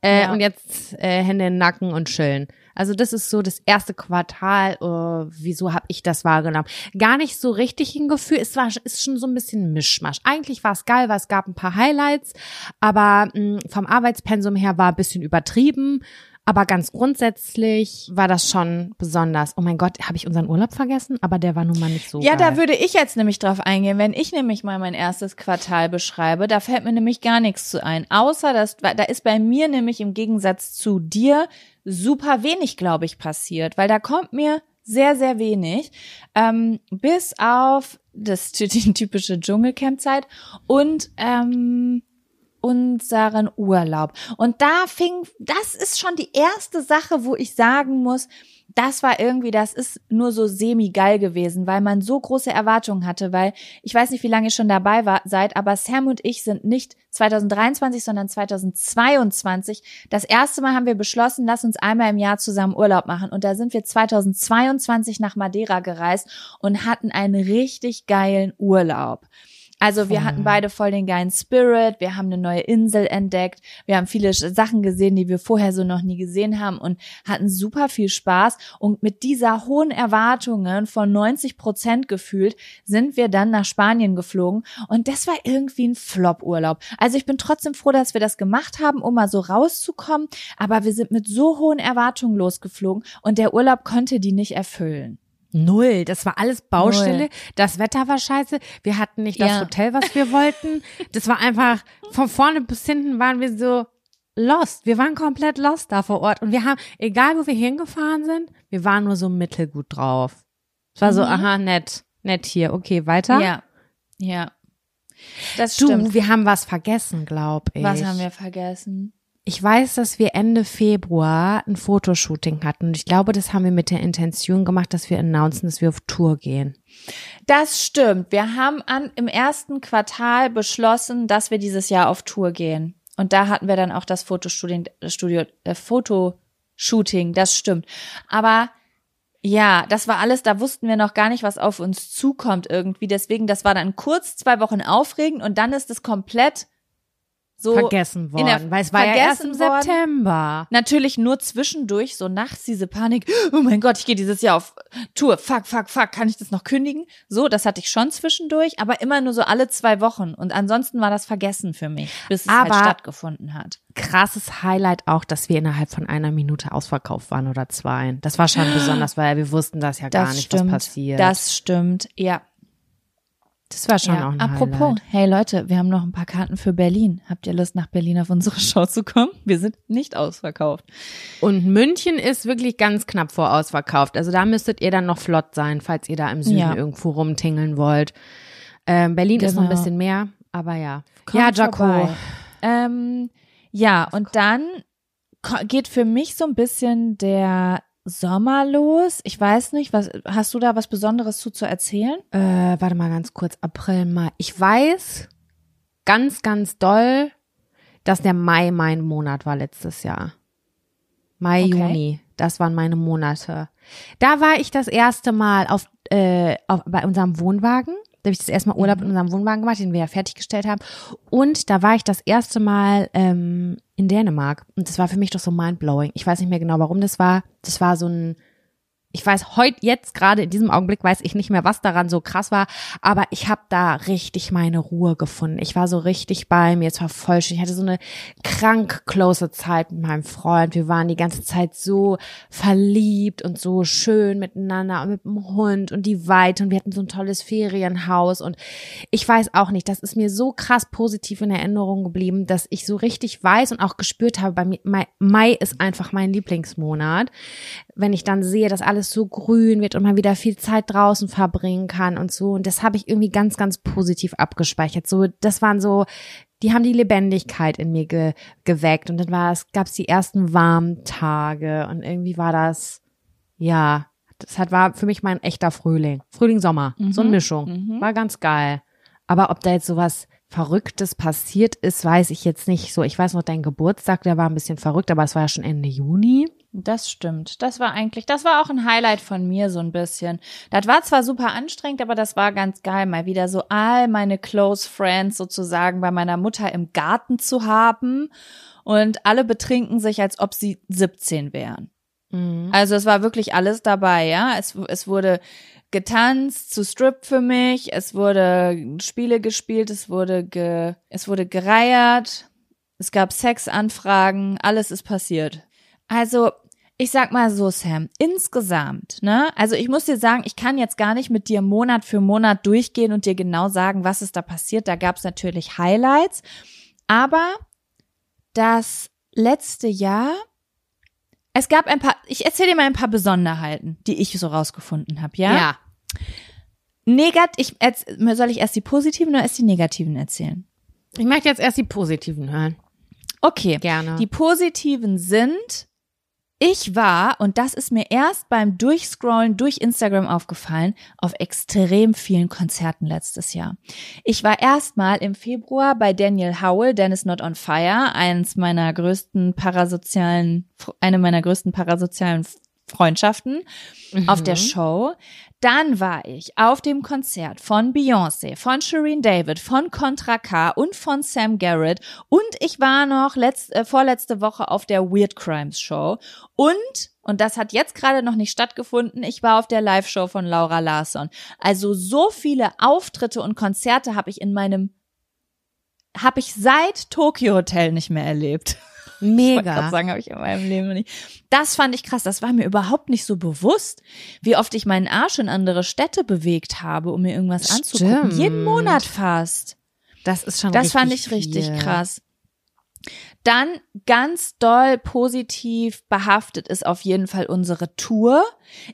Äh, Ja. Und jetzt äh, Hände in den Nacken und chillen. Also das ist so das erste Quartal. Äh, wieso habe ich das wahrgenommen? Gar nicht so richtig ein Gefühl. Es war ist schon so ein bisschen Mischmasch. Eigentlich war es geil, weil es gab ein paar Highlights, aber mh, vom Arbeitspensum her war ein bisschen übertrieben. Aber ganz grundsätzlich war das schon besonders. Oh mein Gott, habe ich unseren Urlaub vergessen? Aber der war nun mal nicht so. Ja, geil. da würde ich jetzt nämlich drauf eingehen. Wenn ich nämlich mal mein erstes Quartal beschreibe, da fällt mir nämlich gar nichts zu ein. Außer, dass, da ist bei mir nämlich im Gegensatz zu dir super wenig, glaube ich, passiert. Weil da kommt mir sehr, sehr wenig. Ähm, bis auf das die typische Dschungelcamp-Zeit und ähm, unseren Urlaub. Und da fing, das ist schon die erste Sache, wo ich sagen muss, das war irgendwie, das ist nur so semi-geil gewesen, weil man so große Erwartungen hatte, weil ich weiß nicht, wie lange ihr schon dabei war, seid, aber Sam und ich sind nicht 2023, sondern 2022. Das erste Mal haben wir beschlossen, lass uns einmal im Jahr zusammen Urlaub machen. Und da sind wir 2022 nach Madeira gereist und hatten einen richtig geilen Urlaub. Also wir hatten beide voll den geilen Spirit, wir haben eine neue Insel entdeckt, wir haben viele Sachen gesehen, die wir vorher so noch nie gesehen haben und hatten super viel Spaß. Und mit dieser hohen Erwartungen von 90 Prozent gefühlt sind wir dann nach Spanien geflogen und das war irgendwie ein Flop-Urlaub. Also ich bin trotzdem froh, dass wir das gemacht haben, um mal so rauszukommen, aber wir sind mit so hohen Erwartungen losgeflogen und der Urlaub konnte die nicht erfüllen. Null. Das war alles Baustelle. Null. Das Wetter war scheiße. Wir hatten nicht das ja. Hotel, was wir wollten. Das war einfach, von vorne bis hinten waren wir so lost. Wir waren komplett lost da vor Ort. Und wir haben, egal wo wir hingefahren sind, wir waren nur so mittelgut drauf. Es war mhm. so, aha, nett, nett hier. Okay, weiter? Ja. Ja. Das du, stimmt. wir haben was vergessen, glaub ich. Was haben wir vergessen? Ich weiß, dass wir Ende Februar ein Fotoshooting hatten und ich glaube, das haben wir mit der Intention gemacht, dass wir announcen, dass wir auf Tour gehen. Das stimmt. Wir haben an, im ersten Quartal beschlossen, dass wir dieses Jahr auf Tour gehen. Und da hatten wir dann auch das Fotostudio, Studio, äh, Fotoshooting, das stimmt. Aber ja, das war alles, da wussten wir noch gar nicht, was auf uns zukommt irgendwie. Deswegen, das war dann kurz zwei Wochen aufregend und dann ist es komplett so vergessen worden, weil es war ja erst im worden. September. Natürlich nur zwischendurch so nachts diese Panik, oh mein Gott, ich gehe dieses Jahr auf Tour, fuck, fuck, fuck, kann ich das noch kündigen? So, das hatte ich schon zwischendurch, aber immer nur so alle zwei Wochen und ansonsten war das vergessen für mich, bis es halt aber halt stattgefunden hat. Krasses Highlight auch, dass wir innerhalb von einer Minute ausverkauft waren oder zwei. Das war schon besonders, weil wir wussten, dass ja gar das nicht stimmt, was passiert. Das stimmt, ja. Das war schon ja, auch ein Apropos, Highlight. hey Leute, wir haben noch ein paar Karten für Berlin. Habt ihr Lust, nach Berlin auf unsere Show zu kommen? Wir sind nicht ausverkauft. Und München ist wirklich ganz knapp vor ausverkauft. Also da müsstet ihr dann noch flott sein, falls ihr da im Süden ja. irgendwo rumtingeln wollt. Ähm, Berlin genau. ist noch ein genau. bisschen mehr, aber ja. Kommt ja, Jaco. Ähm, ja, und dann geht für mich so ein bisschen der Sommer los. Ich weiß nicht, was hast du da was Besonderes zu zu erzählen? Äh, warte mal ganz kurz, April, Mai. Ich weiß ganz, ganz doll, dass der Mai mein Monat war letztes Jahr. Mai, okay. Juni, das waren meine Monate. Da war ich das erste Mal auf, äh, auf bei unserem Wohnwagen da habe ich das erste Mal Urlaub in mhm. unserem Wohnwagen gemacht, den wir ja fertiggestellt haben. Und da war ich das erste Mal ähm, in Dänemark. Und das war für mich doch so mindblowing. Ich weiß nicht mehr genau, warum das war. Das war so ein ich weiß heute jetzt gerade in diesem Augenblick weiß ich nicht mehr, was daran so krass war, aber ich habe da richtig meine Ruhe gefunden. Ich war so richtig bei mir, es war voll schön. Ich hatte so eine krank close Zeit mit meinem Freund. Wir waren die ganze Zeit so verliebt und so schön miteinander und mit dem Hund und die Weite und wir hatten so ein tolles Ferienhaus und ich weiß auch nicht, das ist mir so krass positiv in Erinnerung geblieben, dass ich so richtig weiß und auch gespürt habe, bei mir Mai ist einfach mein Lieblingsmonat. Wenn ich dann sehe, dass alles so grün wird und man wieder viel Zeit draußen verbringen kann und so. Und das habe ich irgendwie ganz, ganz positiv abgespeichert. So, das waren so, die haben die Lebendigkeit in mir ge geweckt. Und dann war es, gab es die ersten warmen Tage und irgendwie war das, ja, das hat, war für mich mein echter Frühling. Frühling, Sommer. Mhm. So eine Mischung. Mhm. War ganz geil. Aber ob da jetzt sowas Verrücktes passiert ist, weiß ich jetzt nicht so. Ich weiß noch, dein Geburtstag, der war ein bisschen verrückt, aber es war ja schon Ende Juni. Das stimmt. Das war eigentlich, das war auch ein Highlight von mir so ein bisschen. Das war zwar super anstrengend, aber das war ganz geil, mal wieder so all meine close friends sozusagen bei meiner Mutter im Garten zu haben und alle betrinken sich, als ob sie 17 wären. Mhm. Also es war wirklich alles dabei, ja. Es, es wurde getanzt zu Strip für mich, es wurde Spiele gespielt, es wurde ge, es wurde gereiert, es gab Sexanfragen, alles ist passiert. Also ich sag mal so, Sam, insgesamt, ne? Also ich muss dir sagen, ich kann jetzt gar nicht mit dir Monat für Monat durchgehen und dir genau sagen, was ist da passiert. Da gab es natürlich Highlights. Aber das letzte Jahr, es gab ein paar, ich erzähle dir mal ein paar Besonderheiten, die ich so rausgefunden habe, ja? Ja. Negat, ich, soll ich erst die positiven oder erst die negativen erzählen? Ich möchte jetzt erst die positiven hören. Okay. Gerne. Die positiven sind, ich war, und das ist mir erst beim Durchscrollen durch Instagram aufgefallen, auf extrem vielen Konzerten letztes Jahr. Ich war erstmal im Februar bei Daniel Howell, Dennis Not on Fire, eins meiner größten parasozialen, eine meiner größten parasozialen Freundschaften mhm. auf der Show. Dann war ich auf dem Konzert von Beyoncé, von Shireen David, von Contra K und von Sam Garrett und ich war noch letzt, äh, vorletzte Woche auf der Weird Crimes Show und und das hat jetzt gerade noch nicht stattgefunden. Ich war auf der Live-Show von Laura Larsson. Also so viele Auftritte und Konzerte habe ich in meinem habe ich seit Tokyo Hotel nicht mehr erlebt. Mega. Ich sagen, habe ich in meinem Leben nicht. Das fand ich krass. Das war mir überhaupt nicht so bewusst, wie oft ich meinen Arsch in andere Städte bewegt habe, um mir irgendwas Stimmt. anzugucken. Jeden Monat fast. Das ist schon Das fand ich richtig viel. krass. Dann ganz doll positiv behaftet ist auf jeden Fall unsere Tour.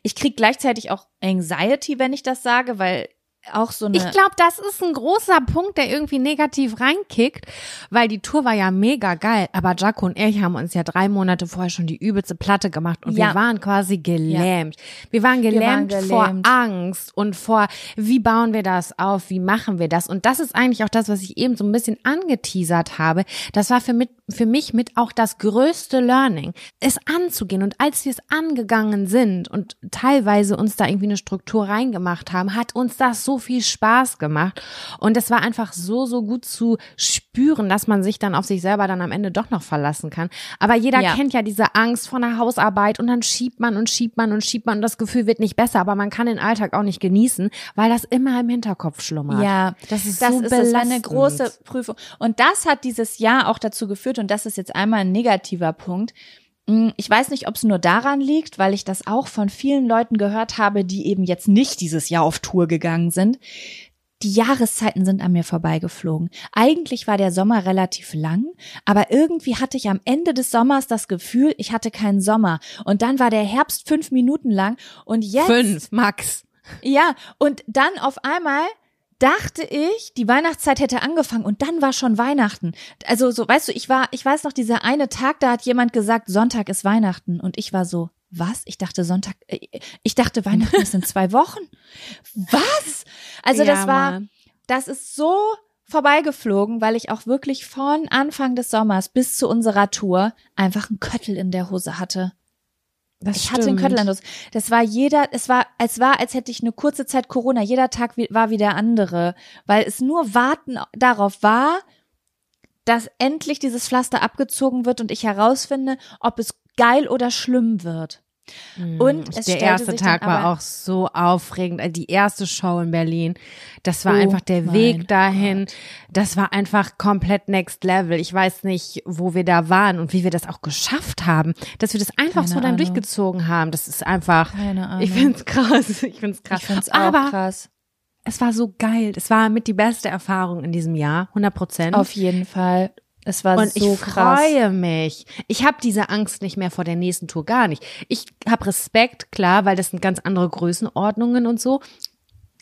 Ich krieg gleichzeitig auch Anxiety, wenn ich das sage, weil auch so eine. Ich glaube, das ist ein großer Punkt, der irgendwie negativ reinkickt, weil die Tour war ja mega geil. Aber Jaco und ich haben uns ja drei Monate vorher schon die übelste Platte gemacht und ja. wir waren quasi gelähmt. Ja. Wir, waren gelähmt wir waren gelähmt vor Angst und vor, wie bauen wir das auf, wie machen wir das? Und das ist eigentlich auch das, was ich eben so ein bisschen angeteasert habe. Das war für mich, für mich mit auch das größte Learning, es anzugehen. Und als wir es angegangen sind und teilweise uns da irgendwie eine Struktur reingemacht haben, hat uns das so viel Spaß gemacht. Und es war einfach so, so gut zu spüren, dass man sich dann auf sich selber dann am Ende doch noch verlassen kann. Aber jeder ja. kennt ja diese Angst vor einer Hausarbeit und dann schiebt man und schiebt man und schiebt man und das Gefühl wird nicht besser, aber man kann den Alltag auch nicht genießen, weil das immer im Hinterkopf schlummert. Ja, das ist das so ist belastend. eine große Prüfung. Und das hat dieses Jahr auch dazu geführt, und das ist jetzt einmal ein negativer Punkt, ich weiß nicht, ob es nur daran liegt, weil ich das auch von vielen Leuten gehört habe, die eben jetzt nicht dieses Jahr auf Tour gegangen sind. Die Jahreszeiten sind an mir vorbeigeflogen. Eigentlich war der Sommer relativ lang, aber irgendwie hatte ich am Ende des Sommers das Gefühl, ich hatte keinen Sommer. Und dann war der Herbst fünf Minuten lang und jetzt. Fünf, Max. Ja, und dann auf einmal dachte ich, die Weihnachtszeit hätte angefangen und dann war schon Weihnachten. Also so, weißt du, ich war, ich weiß noch, dieser eine Tag, da hat jemand gesagt, Sonntag ist Weihnachten und ich war so, was? Ich dachte Sonntag, äh, ich dachte Weihnachten ist in zwei Wochen. Was? Also ja, das war, Mann. das ist so vorbeigeflogen, weil ich auch wirklich von Anfang des Sommers bis zu unserer Tour einfach einen Köttel in der Hose hatte. Das ich stimmt. hatte Köttelandus. Das war jeder, es war, es war, als hätte ich eine kurze Zeit Corona. Jeder Tag war wie der andere, weil es nur Warten darauf war, dass endlich dieses Pflaster abgezogen wird und ich herausfinde, ob es geil oder schlimm wird. Mhm. Und der erste Tag war auch so aufregend. Die erste Show in Berlin, das war oh einfach der Weg dahin. Gott. Das war einfach komplett next level. Ich weiß nicht, wo wir da waren und wie wir das auch geschafft haben, dass wir das einfach Keine so dann Ahnung. durchgezogen haben. Das ist einfach, Keine Ahnung. ich find's krass. Ich find's krass. Ich find's auch Aber krass. Es war so geil. Es war mit die beste Erfahrung in diesem Jahr, 100 Prozent. Auf jeden Fall. Es war und so ich krass. freue mich. Ich habe diese Angst nicht mehr vor der nächsten Tour, gar nicht. Ich habe Respekt, klar, weil das sind ganz andere Größenordnungen und so.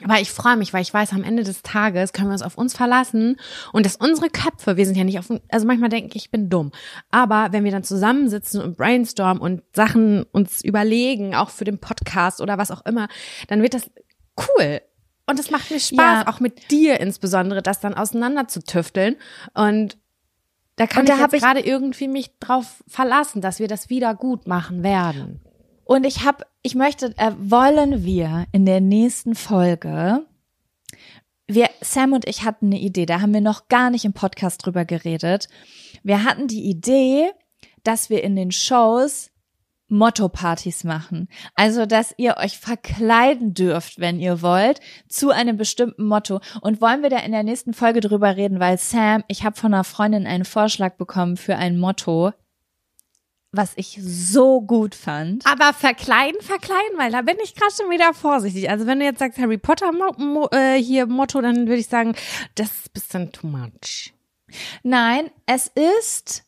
Aber ich freue mich, weil ich weiß, am Ende des Tages können wir uns auf uns verlassen und dass unsere Köpfe, wir sind ja nicht auf, also manchmal denke ich, ich bin dumm. Aber wenn wir dann zusammensitzen und brainstormen und Sachen uns überlegen, auch für den Podcast oder was auch immer, dann wird das cool. Und es macht mir Spaß, ja. auch mit dir insbesondere, das dann auseinander zu tüfteln. Und da kann und ich jetzt gerade irgendwie mich drauf verlassen, dass wir das wieder gut machen werden. Und ich habe, ich möchte, äh, wollen wir in der nächsten Folge, wir, Sam und ich hatten eine Idee, da haben wir noch gar nicht im Podcast drüber geredet. Wir hatten die Idee, dass wir in den Shows Motto-Partys machen. Also, dass ihr euch verkleiden dürft, wenn ihr wollt, zu einem bestimmten Motto. Und wollen wir da in der nächsten Folge drüber reden, weil Sam, ich habe von einer Freundin einen Vorschlag bekommen für ein Motto, was ich so gut fand. Aber verkleiden, verkleiden, weil da bin ich gerade schon wieder vorsichtig. Also wenn du jetzt sagst Harry Potter Mo Mo äh, hier Motto, dann würde ich sagen, das ist ein bisschen too much. Nein, es ist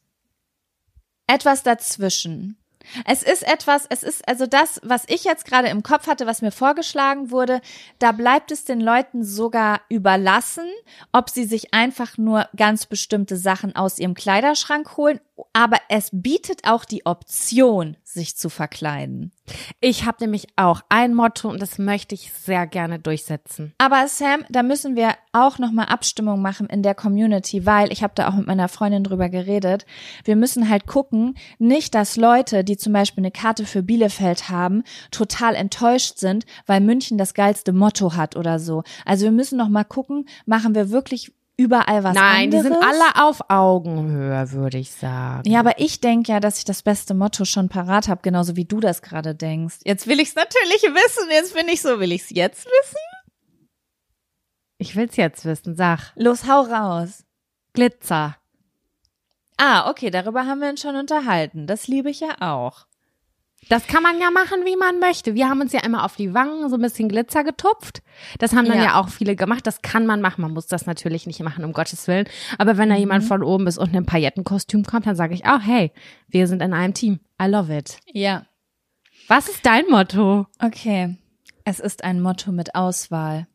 etwas dazwischen. Es ist etwas, es ist also das, was ich jetzt gerade im Kopf hatte, was mir vorgeschlagen wurde, da bleibt es den Leuten sogar überlassen, ob sie sich einfach nur ganz bestimmte Sachen aus ihrem Kleiderschrank holen, aber es bietet auch die Option, sich zu verkleiden. Ich habe nämlich auch ein Motto und das möchte ich sehr gerne durchsetzen. Aber Sam, da müssen wir auch noch mal Abstimmung machen in der Community, weil ich habe da auch mit meiner Freundin drüber geredet. Wir müssen halt gucken, nicht, dass Leute, die zum Beispiel eine Karte für Bielefeld haben, total enttäuscht sind, weil München das geilste Motto hat oder so. Also wir müssen noch mal gucken, machen wir wirklich überall was Nein, anderes. die sind alle auf Augenhöhe, würde ich sagen. Ja, aber ich denke ja, dass ich das beste Motto schon parat habe, genauso wie du das gerade denkst. Jetzt will ich es natürlich wissen. Jetzt bin ich so, will ich es jetzt wissen? Ich will's jetzt wissen, sag. Los, hau raus. Glitzer. Ah, okay, darüber haben wir uns schon unterhalten. Das liebe ich ja auch. Das kann man ja machen, wie man möchte. Wir haben uns ja immer auf die Wangen so ein bisschen Glitzer getupft. Das haben dann Ja. ja, auch viele gemacht. Das kann man machen. Man muss das natürlich nicht machen, um Gottes Willen. Aber wenn da jemand von oben bis unten im Paillettenkostüm kommt, dann sage ich auch, hey, wir sind in einem Team. I love it. Ja. Was ist dein Motto? Okay. Es ist ein Motto mit Auswahl.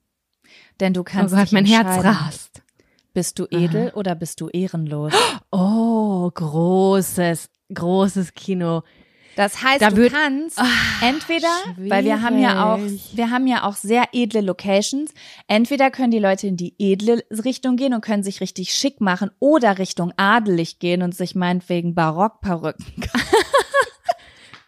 Denn du Oh kannst Gott, dich mein Herz rast. Bist du edel oder bist du ehrenlos? Oh, großes, großes Kino. Das heißt, Da du würd- kannst entweder, weil wir haben ja auch, schwierig. wir haben ja auch sehr edle Locations. Entweder können die Leute in die edle Richtung gehen und können sich richtig schick machen oder Richtung adelig gehen und sich meinetwegen Barockperücken.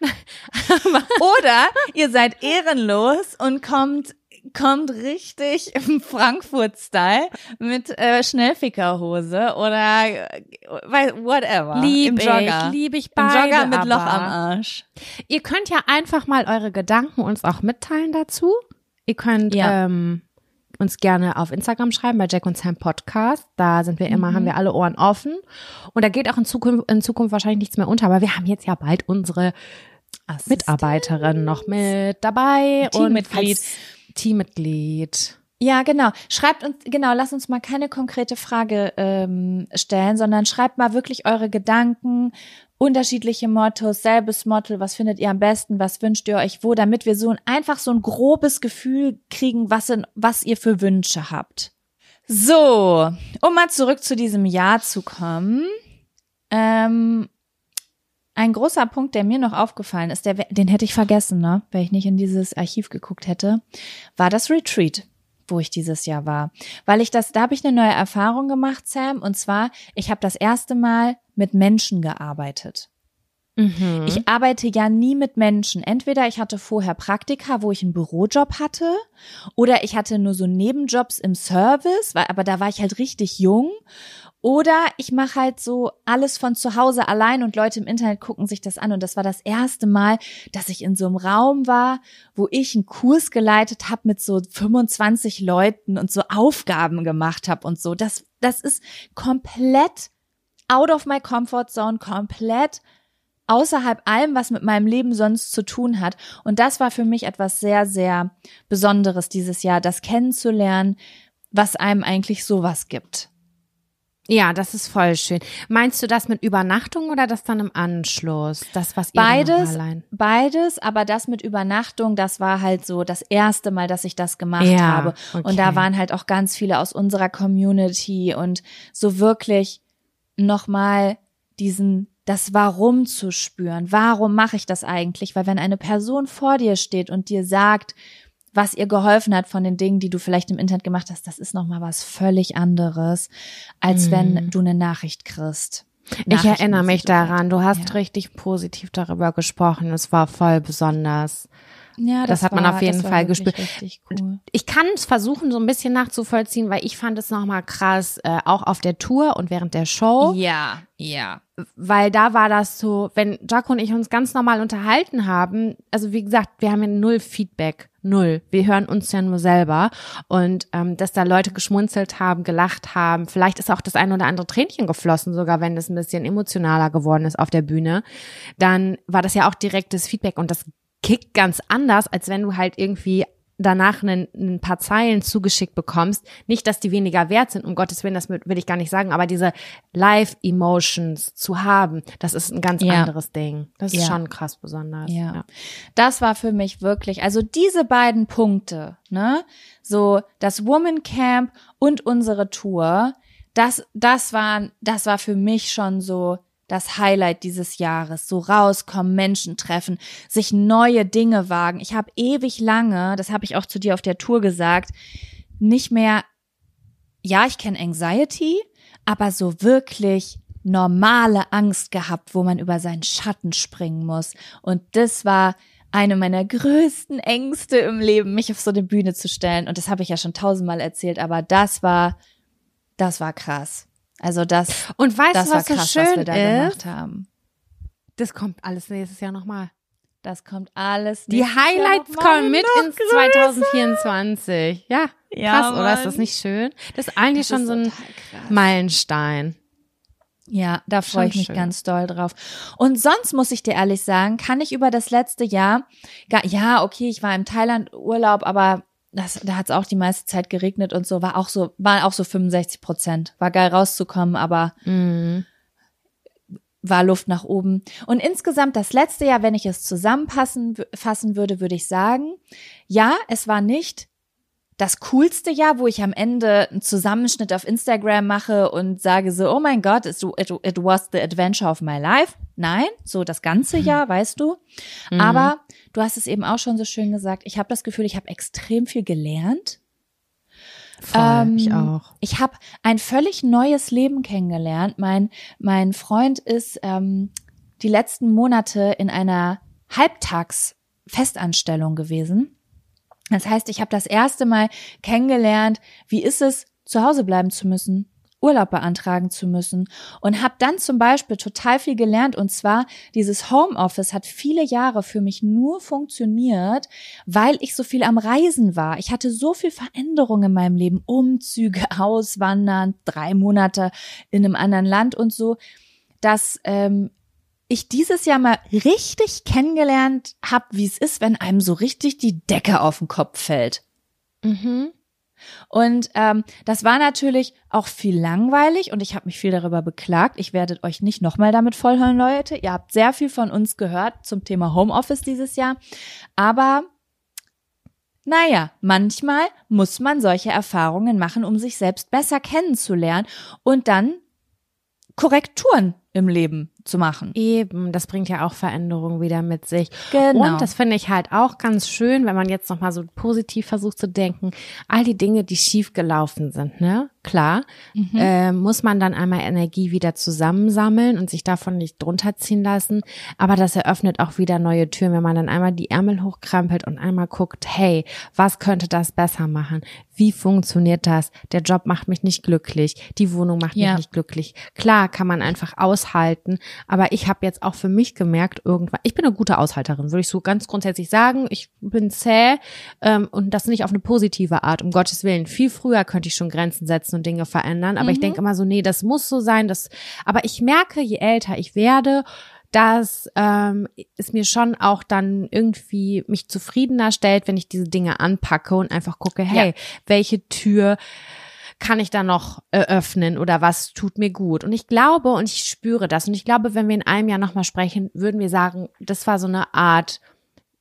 oder ihr seid ehrenlos und kommt kommt richtig im Frankfurt-Style mit äh, Schnellfickerhose oder äh, whatever. Lieb Im Jogger. ich, lieb ich Im beide, Jogger mit aber Loch am Arsch. Ihr könnt ja einfach mal eure Gedanken uns auch mitteilen dazu. Ihr könnt Ja. ähm, uns gerne auf Instagram schreiben bei Jack und Sam Podcast. Da sind wir immer, haben Mhm. wir alle Ohren offen. Und da geht auch in Zukunft, in Zukunft wahrscheinlich nichts mehr unter, aber wir haben jetzt ja bald unsere Mitarbeiterin noch mit dabei. Teammitglied. Und falls- Teammitglied. Ja, genau. Schreibt uns, genau, lasst uns mal keine konkrete Frage ähm, stellen, sondern schreibt mal wirklich eure Gedanken, unterschiedliche Mottos, selbes Motto, was findet ihr am besten, was wünscht ihr euch wo, damit wir so ein, einfach so ein grobes Gefühl kriegen, was, in, was ihr für Wünsche habt. So, um mal zurück zu diesem Jahr zu kommen. Ähm, ein großer Punkt, der mir noch aufgefallen ist, der, den hätte ich vergessen, ne, wenn ich nicht in dieses Archiv geguckt hätte, war das Retreat, wo ich dieses Jahr war. Weil ich das, da habe ich eine neue Erfahrung gemacht, Sam, und zwar, ich habe das erste Mal mit Menschen gearbeitet. Mhm. Ich arbeite ja nie mit Menschen. Entweder ich hatte vorher Praktika, wo ich einen Bürojob hatte, oder ich hatte nur so Nebenjobs im Service, weil, aber da war ich halt richtig jung. Oder ich mache halt so alles von zu Hause allein und Leute im Internet gucken sich das an. Und das war das erste Mal, dass ich in so einem Raum war, wo ich einen Kurs geleitet habe mit so 25 Leuten und so Aufgaben gemacht habe und so. Das, das ist komplett out of my comfort zone, komplett außerhalb allem, was mit meinem Leben sonst zu tun hat. Und das war für mich etwas sehr, sehr Besonderes dieses Jahr, das kennenzulernen, was einem eigentlich sowas gibt. Ja, das ist voll schön. Meinst du das mit Übernachtung oder das dann im Anschluss? Das, was ihr Beides, beides, aber das mit Übernachtung, das war halt so das erste Mal, dass ich das gemacht Ja, habe. Und da okay. waren halt auch ganz viele aus unserer Community und so wirklich nochmal diesen, das Warum zu spüren. Warum mache ich das eigentlich? Weil wenn eine Person vor dir steht und dir sagt, was ihr geholfen hat von den Dingen, die du vielleicht im Internet gemacht hast, das ist nochmal was völlig anderes, als wenn du eine Nachricht kriegst. Mhm. Ich erinnere mich daran, du hast Ja. richtig positiv darüber gesprochen. Es war voll besonders. Ja, Das hat man auf jeden das Fall gespürt. Richtig cool. Ich kann es versuchen, so ein bisschen nachzuvollziehen, weil ich fand es nochmal krass, äh, auch auf der Tour und während der Show. Ja, ja. weil da war das so, wenn Jaco und ich uns ganz normal unterhalten haben, also wie gesagt, wir haben ja null Feedback, null. Wir hören uns ja nur selber. Und ähm, dass da Leute geschmunzelt haben, gelacht haben, vielleicht ist auch das ein oder andere Tränchen geflossen, sogar wenn es ein bisschen emotionaler geworden ist auf der Bühne, dann war das ja auch direktes Feedback. Und das kickt ganz anders, als wenn du halt irgendwie danach ein, ein paar Zeilen zugeschickt bekommst, nicht, dass die weniger wert sind, um Gottes Willen, das will ich gar nicht sagen, aber diese Live-Emotions zu haben, das ist ein ganz Ja. anderes Ding. Das ist Ja. schon krass besonders. Ja. Das war für mich wirklich, also diese beiden Punkte, ne, so das Woman Camp und unsere Tour, das, das war, das war für mich schon so das Highlight dieses Jahres. So rauskommen, Menschen treffen, sich neue Dinge wagen. Ich habe ewig lange, das habe ich auch zu dir auf der Tour gesagt, nicht mehr, ja, ich kenne Anxiety, aber so wirklich normale Angst gehabt, wo man über seinen Schatten springen muss. Und das war eine meiner größten Ängste im Leben, mich auf so eine Bühne zu stellen. Und das habe ich ja schon tausendmal erzählt, aber das war, das war krass. Also das, Und weißt das du, war was so krass, was wir schön da ist? gemacht haben. Das kommt alles nächstes Jahr nochmal. Das kommt alles. Die nächstes Jahr Highlights kommen mit ins größer. 2024. Ja, Ja, krass, oder? Ist das Mann. nicht schön? Das ist eigentlich Das schon ist so ein krass. Meilenstein. Ja, da freue ich mich schön. ganz doll drauf. Und sonst muss ich dir ehrlich sagen, kann ich über das letzte Jahr, gar, ja, okay, ich war im Thailand Urlaub, aber das, da hat es auch die meiste Zeit geregnet und so, war auch so, waren auch so 65 Prozent. War geil rauszukommen, aber Mhm. war Luft nach oben. Und insgesamt das letzte Jahr, wenn ich es zusammenpassen w- fassen würde, würde ich sagen, ja, es war nicht das coolste Jahr, wo ich am Ende einen Zusammenschnitt auf Instagram mache und sage so, oh mein Gott, it, it, it was the adventure of my life. Nein, so das ganze Jahr, weißt du. Aber du hast es eben auch schon so schön gesagt, ich habe das Gefühl, ich habe extrem viel gelernt. Voll, Ähm, ich auch. Ich habe ein völlig neues Leben kennengelernt. Mein, mein Freund ist ähm, die letzten Monate in einer Halbtags-Festanstellung gewesen. Das heißt, ich habe das erste Mal kennengelernt, wie ist es, zu Hause bleiben zu müssen, Urlaub beantragen zu müssen und habe dann zum Beispiel total viel gelernt und zwar dieses Homeoffice hat viele Jahre für mich nur funktioniert, weil ich so viel am Reisen war. Ich hatte so viel Veränderung in meinem Leben, Umzüge, Auswandern, drei Monate in einem anderen Land und so, dass ähm, ich dieses Jahr mal richtig kennengelernt habe, wie es ist, wenn einem so richtig die Decke auf den Kopf fällt. Mhm. Und ähm, das war natürlich auch viel langweilig und ich habe mich viel darüber beklagt. Ich werde euch nicht nochmal damit vollhören, Leute. Ihr habt sehr viel von uns gehört zum Thema Homeoffice dieses Jahr. Aber naja, manchmal muss man solche Erfahrungen machen, um sich selbst besser kennenzulernen und dann Korrekturen im Leben zu machen. Eben, das bringt ja auch Veränderungen wieder mit sich. Genau. Und das finde ich halt auch ganz schön, wenn man jetzt nochmal so positiv versucht zu denken, all die Dinge, die schief gelaufen sind, ne? Klar, äh, muss man dann einmal Energie wieder zusammensammeln und sich davon nicht drunter ziehen lassen. Aber das eröffnet auch wieder neue Türen, wenn man dann einmal die Ärmel hochkrempelt und einmal guckt, hey, was könnte das besser machen? Wie funktioniert das? Der Job macht mich nicht glücklich, die Wohnung macht Ja. mich nicht glücklich. Klar kann man einfach aushalten, aber ich habe jetzt auch für mich gemerkt, irgendwann, ich bin eine gute Aushalterin, würde ich so ganz grundsätzlich sagen. Ich bin zäh ähm, und das nicht auf eine positive Art, um Gottes Willen. Viel früher könnte ich schon Grenzen setzen und Dinge verändern, aber ich denke immer so, nee, das muss so sein. Das, aber ich merke, je älter ich werde, dass ähm, es mir schon auch dann irgendwie mich zufriedener stellt, wenn ich diese Dinge anpacke und einfach gucke, hey, welche Tür kann ich da noch eröffnen oder was tut mir gut? Und ich glaube und ich spüre das und ich glaube, wenn wir in einem Jahr nochmal sprechen, würden wir sagen, das war so eine Art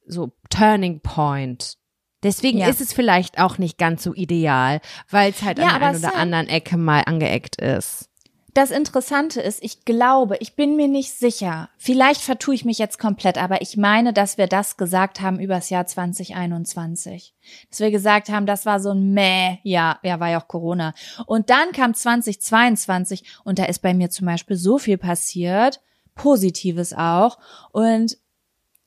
so Turning Point. Deswegen Ja. ist es vielleicht auch nicht ganz so ideal, weil es halt Ja, an der einen oder Sam- anderen Ecke mal angeeckt ist. Das Interessante ist, ich glaube, ich bin mir nicht sicher. Vielleicht vertue ich mich jetzt komplett, aber ich meine, dass wir das gesagt haben über das Jahr 2021. Dass wir gesagt haben, das war so ein Mäh, ja, ja, war ja auch Corona. Und dann kam 2022 und da ist bei mir zum Beispiel so viel passiert, Positives auch. Und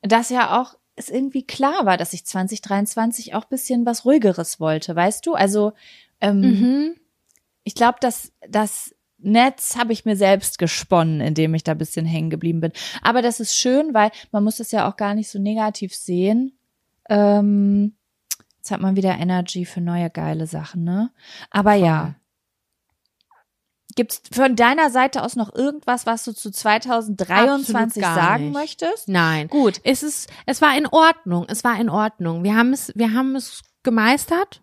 das ja auch es irgendwie klar war, dass ich 2023 auch bisschen was ruhigeres wollte, weißt du? Also ähm, Mhm. ich glaube, dass das Netz habe ich mir selbst gesponnen, indem ich da ein bisschen hängen geblieben bin. Aber das ist schön, weil man muss es ja auch gar nicht so negativ sehen. Ähm, jetzt hat man wieder Energy für neue geile Sachen, ne? Aber ja. Gibt's von deiner Seite aus noch irgendwas, was du zu 2023 Absolut gar sagen nicht. möchtest? Nein. Gut. Es ist, es war in Ordnung. Es war in Ordnung. Wir haben es, wir haben es gemeistert.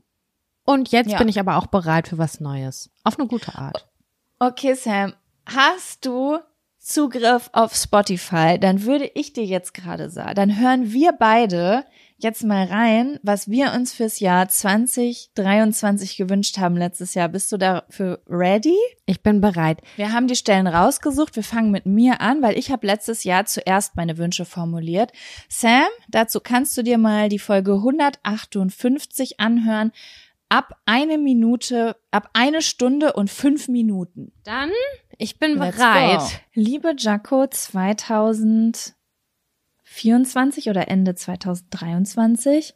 Und jetzt Ja. bin ich aber auch bereit für was Neues. Auf eine gute Art. Okay, Sam, hast du Zugriff auf Spotify? Dann würde ich dir jetzt gerade sagen, dann hören wir beide jetzt mal rein, was wir uns fürs Jahr 2023 gewünscht haben letztes Jahr. Bist du dafür ready? Ich bin bereit. Wir haben die Stellen rausgesucht. Wir fangen mit mir an, weil ich habe letztes Jahr zuerst meine Wünsche formuliert. Sam, dazu kannst du dir mal die Folge 158 anhören. Ab eine Minute, ab eine Stunde und fünf Minuten. Dann, ich bin Let's bereit. go. Liebe Jaco 2024 oder Ende 2023.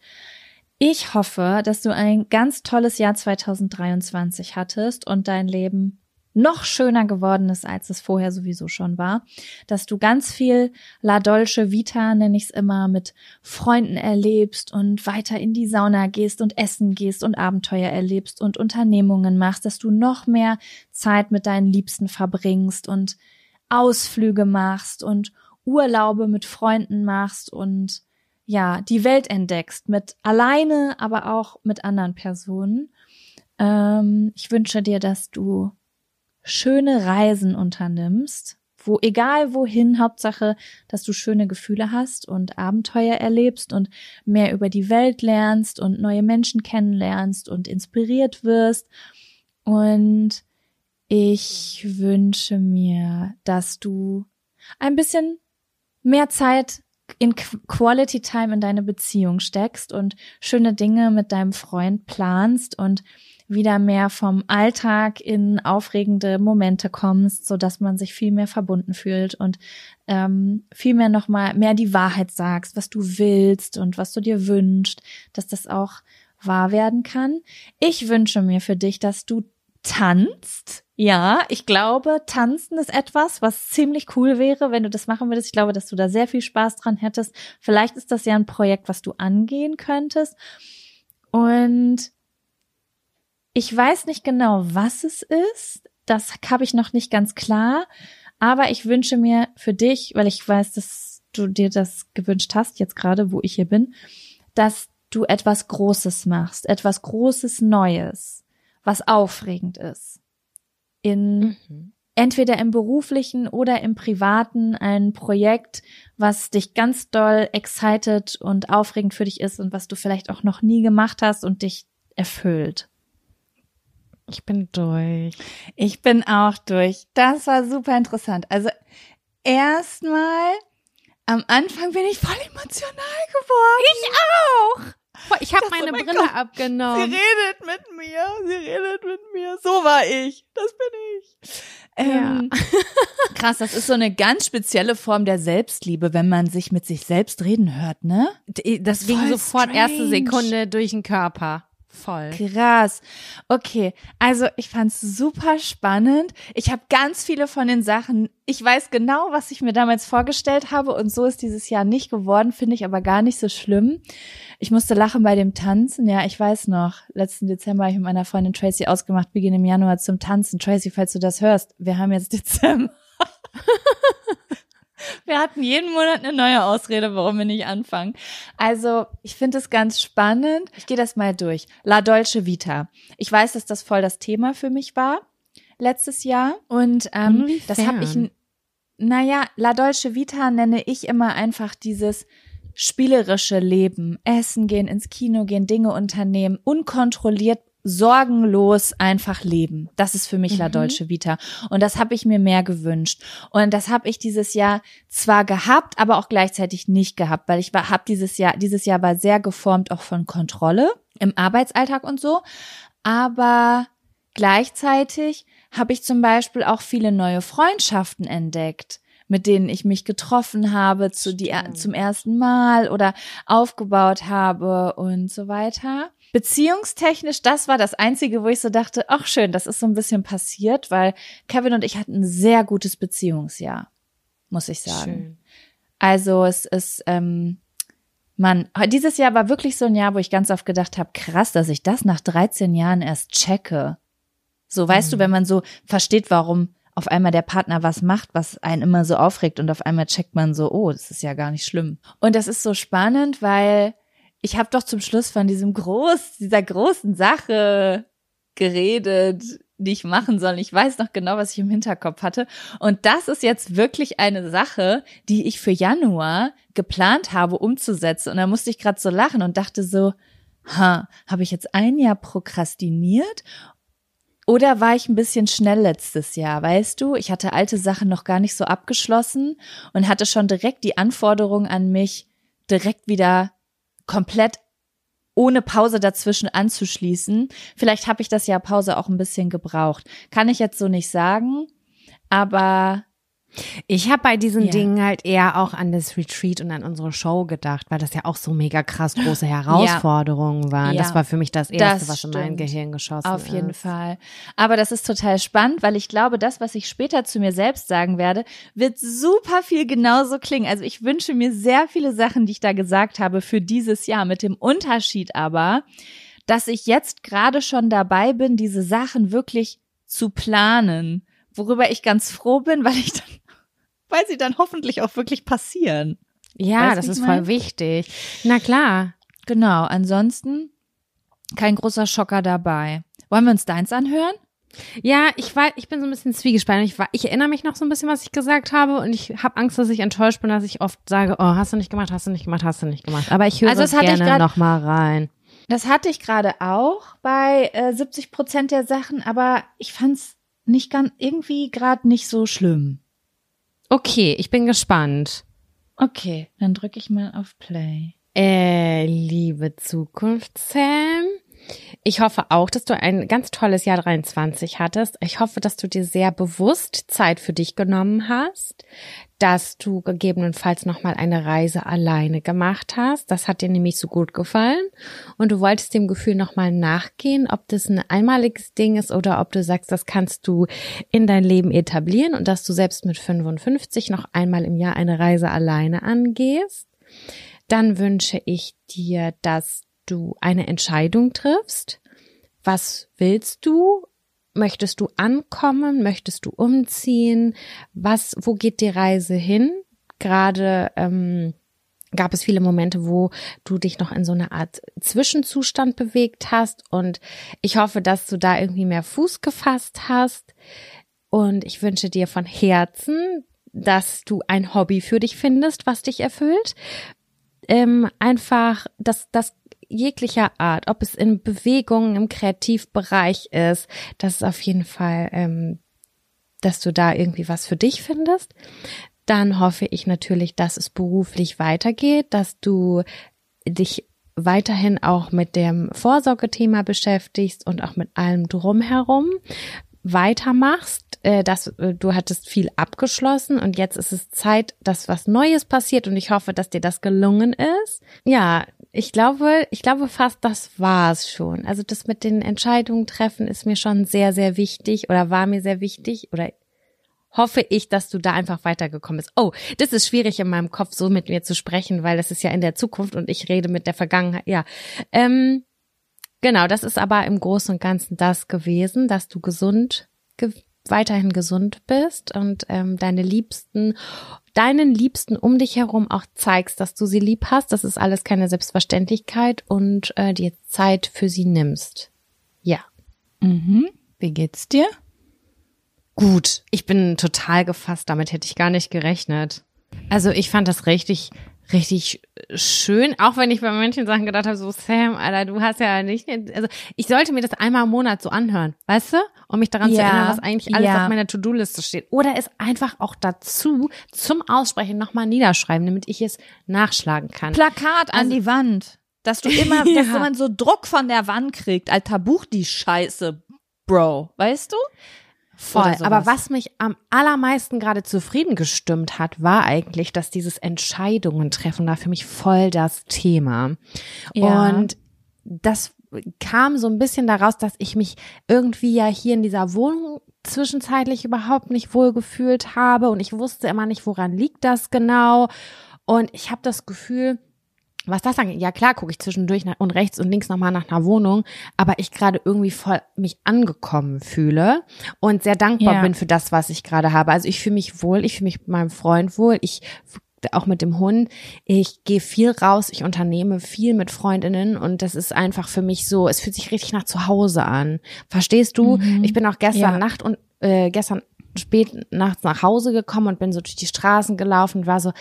Ich hoffe, dass du ein ganz tolles Jahr 2023 hattest und dein Leben noch schöner geworden ist, als es vorher sowieso schon war. Dass du ganz viel La Dolce Vita, nenne ich es immer, mit Freunden erlebst und weiter in die Sauna gehst und essen gehst und Abenteuer erlebst und Unternehmungen machst, dass du noch mehr Zeit mit deinen Liebsten verbringst und Ausflüge machst und Urlaube mit Freunden machst und ja, die Welt entdeckst mit alleine, aber auch mit anderen Personen. Ähm, ich wünsche dir, dass du schöne Reisen unternimmst, wo egal wohin, Hauptsache, dass du schöne Gefühle hast und Abenteuer erlebst und mehr über die Welt lernst und neue Menschen kennenlernst und inspiriert wirst. Und ich wünsche mir, dass du ein bisschen mehr Zeit in Qu- Quality Time in deine Beziehung steckst und schöne Dinge mit deinem Freund planst und wieder mehr vom Alltag in aufregende Momente kommst, so dass man sich viel mehr verbunden fühlt und ähm, viel mehr noch mal mehr die Wahrheit sagst, was du willst und was du dir wünschst, dass das auch wahr werden kann. Ich wünsche mir für dich, dass du tanzt. Ja, ich glaube, tanzen ist etwas, was ziemlich cool wäre, wenn du das machen würdest. Ich glaube, dass du da sehr viel Spaß dran hättest. Vielleicht ist das ja ein Projekt, was du angehen könntest. Und ich weiß nicht genau, was es ist. Das habe ich noch nicht ganz klar. Aber ich wünsche mir für dich, weil ich weiß, dass du dir das gewünscht hast, jetzt gerade, wo ich hier bin, dass du etwas Großes machst, etwas Großes Neues, was aufregend ist. In Mhm. entweder im beruflichen oder im privaten ein Projekt, was dich ganz doll excited und aufregend für dich ist und was du vielleicht auch noch nie gemacht hast und dich erfüllt. Ich bin durch. Ich bin auch durch. Das war super interessant. Also erstmal am Anfang bin ich voll emotional geworden. Ich auch. Ich habe meine mein Brille Gott, abgenommen. redet mit mir. Sie redet mit mir. So war ich. Das bin ich. Ähm, krass, das ist so eine ganz spezielle Form der Selbstliebe, wenn man sich mit sich selbst reden hört, ne? Das ging sofort erste strange. Sekunde durch den Körper. Voll. Krass. Okay, also ich fand's super spannend. Ich habe ganz viele von den Sachen, ich weiß genau, was ich mir damals vorgestellt habe und so ist dieses Jahr nicht geworden, finde ich aber gar nicht so schlimm. Ich musste lachen bei dem Tanzen. Ja, ich weiß noch, letzten Dezember habe ich mit meiner Freundin Tracy ausgemacht, wir gehen im Januar zum Tanzen. Tracy, falls du das hörst, wir haben jetzt Dezember. Wir hatten jeden Monat eine neue Ausrede, warum wir nicht anfangen. Also, ich finde es ganz spannend. Ich gehe das mal durch. La Dolce Vita. Ich weiß, dass das voll das Thema für mich war letztes Jahr. Und ähm, das habe ich, naja, La Dolce Vita nenne ich immer einfach dieses spielerische Leben. Essen gehen, ins Kino gehen, Dinge unternehmen, unkontrolliert sorgenlos einfach leben. Das ist für mich La Mhm. Dolce Vita. Und das habe ich mir mehr gewünscht. Und das habe ich dieses Jahr zwar gehabt, aber auch gleichzeitig nicht gehabt, weil ich habe dieses Jahr, dieses Jahr war sehr geformt auch von Kontrolle im Arbeitsalltag und so. Aber gleichzeitig habe ich zum Beispiel auch viele neue Freundschaften entdeckt mit denen ich mich getroffen habe zu die, zum ersten Mal oder aufgebaut habe und so weiter. Beziehungstechnisch, das war das Einzige, wo ich so dachte, ach schön, das ist so ein bisschen passiert, weil Kevin und ich hatten ein sehr gutes Beziehungsjahr, muss ich sagen. Schön. Also es ist, ähm, man, dieses Jahr war wirklich so ein Jahr, wo ich ganz oft gedacht habe, krass, dass ich das nach 13 Jahren erst checke. So, weißt du, Mhm. wenn man so versteht, warum auf einmal der Partner was macht, was einen immer so aufregt und auf einmal checkt man so, oh, das ist ja gar nicht schlimm. Und das ist so spannend, weil ich habe doch zum Schluss von diesem groß, dieser großen Sache geredet, die ich machen soll. Ich weiß noch genau, was ich im Hinterkopf hatte. Und das ist jetzt wirklich eine Sache, die ich für Januar geplant habe umzusetzen. Und da musste ich gerade so lachen und dachte so, ha, habe ich jetzt ein Jahr prokrastiniert oder war ich ein bisschen schnell letztes Jahr, weißt du? Ich hatte alte Sachen noch gar nicht so abgeschlossen und hatte schon direkt die Anforderung an mich, direkt wieder komplett ohne Pause dazwischen anzuschließen. Vielleicht habe ich das Jahr Pause auch ein bisschen gebraucht. Kann ich jetzt so nicht sagen, aber ich habe bei diesen ja. Dingen halt eher auch an das Retreat und an unsere Show gedacht, weil das ja auch so mega krass große Herausforderungen ja. waren. Ja. Das war für mich das Erste, das was in mein Gehirn geschossen Auf ist. Auf jeden Fall. Aber das ist total spannend, weil ich glaube, das, was ich später zu mir selbst sagen werde, wird super viel genauso klingen. Also ich wünsche mir sehr viele Sachen, die ich da gesagt habe für dieses Jahr, mit dem Unterschied aber, dass ich jetzt gerade schon dabei bin, diese Sachen wirklich zu planen worüber ich ganz froh bin, weil ich dann, weil sie dann hoffentlich auch wirklich passieren. Ja, weißt, das ist voll wichtig. Na klar. Genau. Ansonsten kein großer Schocker dabei. Wollen wir uns deins anhören? Ja, ich war, ich bin so ein bisschen zwiegespalten. Ich, war, ich erinnere mich noch so ein bisschen, was ich gesagt habe, und ich habe Angst, dass ich enttäuscht bin, dass ich oft sage, oh, hast du nicht gemacht, hast du nicht gemacht, hast du nicht gemacht. Aber ich höre also gerne grad, noch mal rein. Das hatte ich gerade auch bei äh, 70 Prozent der Sachen, aber ich fand's nicht ganz, irgendwie gerade nicht so schlimm. Okay, ich bin gespannt. Okay, dann drücke ich mal auf Play. Äh, liebe Zukunft, Sam. Ich hoffe auch, dass du ein ganz tolles Jahr 23 hattest. Ich hoffe, dass du dir sehr bewusst Zeit für dich genommen hast, dass du gegebenenfalls nochmal eine Reise alleine gemacht hast. Das hat dir nämlich so gut gefallen. Und du wolltest dem Gefühl nochmal nachgehen, ob das ein einmaliges Ding ist oder ob du sagst, das kannst du in dein Leben etablieren und dass du selbst mit 55 noch einmal im Jahr eine Reise alleine angehst. Dann wünsche ich dir, dass du eine Entscheidung triffst. Was willst du? Möchtest du ankommen? Möchtest du umziehen? Was, wo geht die Reise hin? Gerade ähm, gab es viele Momente, wo du dich noch in so eine Art Zwischenzustand bewegt hast. Und ich hoffe, dass du da irgendwie mehr Fuß gefasst hast. Und ich wünsche dir von Herzen, dass du ein Hobby für dich findest, was dich erfüllt. Ähm, einfach, dass das jeglicher Art, ob es in Bewegungen im Kreativbereich ist, das ist auf jeden Fall, ähm, dass du da irgendwie was für dich findest. Dann hoffe ich natürlich, dass es beruflich weitergeht, dass du dich weiterhin auch mit dem Vorsorgethema beschäftigst und auch mit allem drumherum weitermachst, äh, dass äh, du hattest viel abgeschlossen und jetzt ist es Zeit, dass was Neues passiert und ich hoffe, dass dir das gelungen ist. Ja, ich glaube, ich glaube fast, das war's schon. Also das mit den Entscheidungen treffen ist mir schon sehr, sehr wichtig oder war mir sehr wichtig oder hoffe ich, dass du da einfach weitergekommen bist. Oh, das ist schwierig in meinem Kopf, so mit mir zu sprechen, weil das ist ja in der Zukunft und ich rede mit der Vergangenheit. Ja, ähm, genau, das ist aber im Großen und Ganzen das gewesen, dass du gesund ge weiterhin gesund bist und ähm, deine Liebsten, deinen Liebsten um dich herum auch zeigst, dass du sie lieb hast. Das ist alles keine Selbstverständlichkeit und äh, dir Zeit für sie nimmst. Ja. Mhm. Wie geht's dir? Gut. Ich bin total gefasst. Damit hätte ich gar nicht gerechnet. Also ich fand das richtig richtig schön, auch wenn ich bei manchen Sachen gedacht habe, so Sam, Alter, du hast ja nicht, also ich sollte mir das einmal im Monat so anhören, weißt du, um mich daran ja, zu erinnern, was eigentlich alles ja. auf meiner To-Do-Liste steht. Oder es einfach auch dazu zum Aussprechen nochmal niederschreiben, damit ich es nachschlagen kann. Plakat an also, die Wand, dass du immer, ja. dass man so Druck von der Wand kriegt, alter Buch die Scheiße, Bro, weißt du? Voll. Aber was mich am allermeisten gerade zufrieden gestimmt hat, war eigentlich, dass dieses Entscheidungen treffen da für mich voll das Thema. Ja. Und das kam so ein bisschen daraus, dass ich mich irgendwie ja hier in dieser Wohnung zwischenzeitlich überhaupt nicht wohl gefühlt habe und ich wusste immer nicht, woran liegt das genau. Und ich habe das Gefühl, was das angeht, ja klar gucke ich zwischendurch nach, und rechts und links nochmal nach einer Wohnung, aber ich gerade irgendwie voll mich angekommen fühle und sehr dankbar ja. bin für das, was ich gerade habe. Also ich fühle mich wohl, ich fühle mich mit meinem Freund wohl, ich auch mit dem Hund. Ich gehe viel raus, ich unternehme viel mit Freundinnen und das ist einfach für mich so, es fühlt sich richtig nach zu Hause an. Verstehst du? Mhm. Ich bin auch gestern Ja. Nacht und äh, gestern spät nachts nach Hause gekommen und bin so durch die Straßen gelaufen und war so,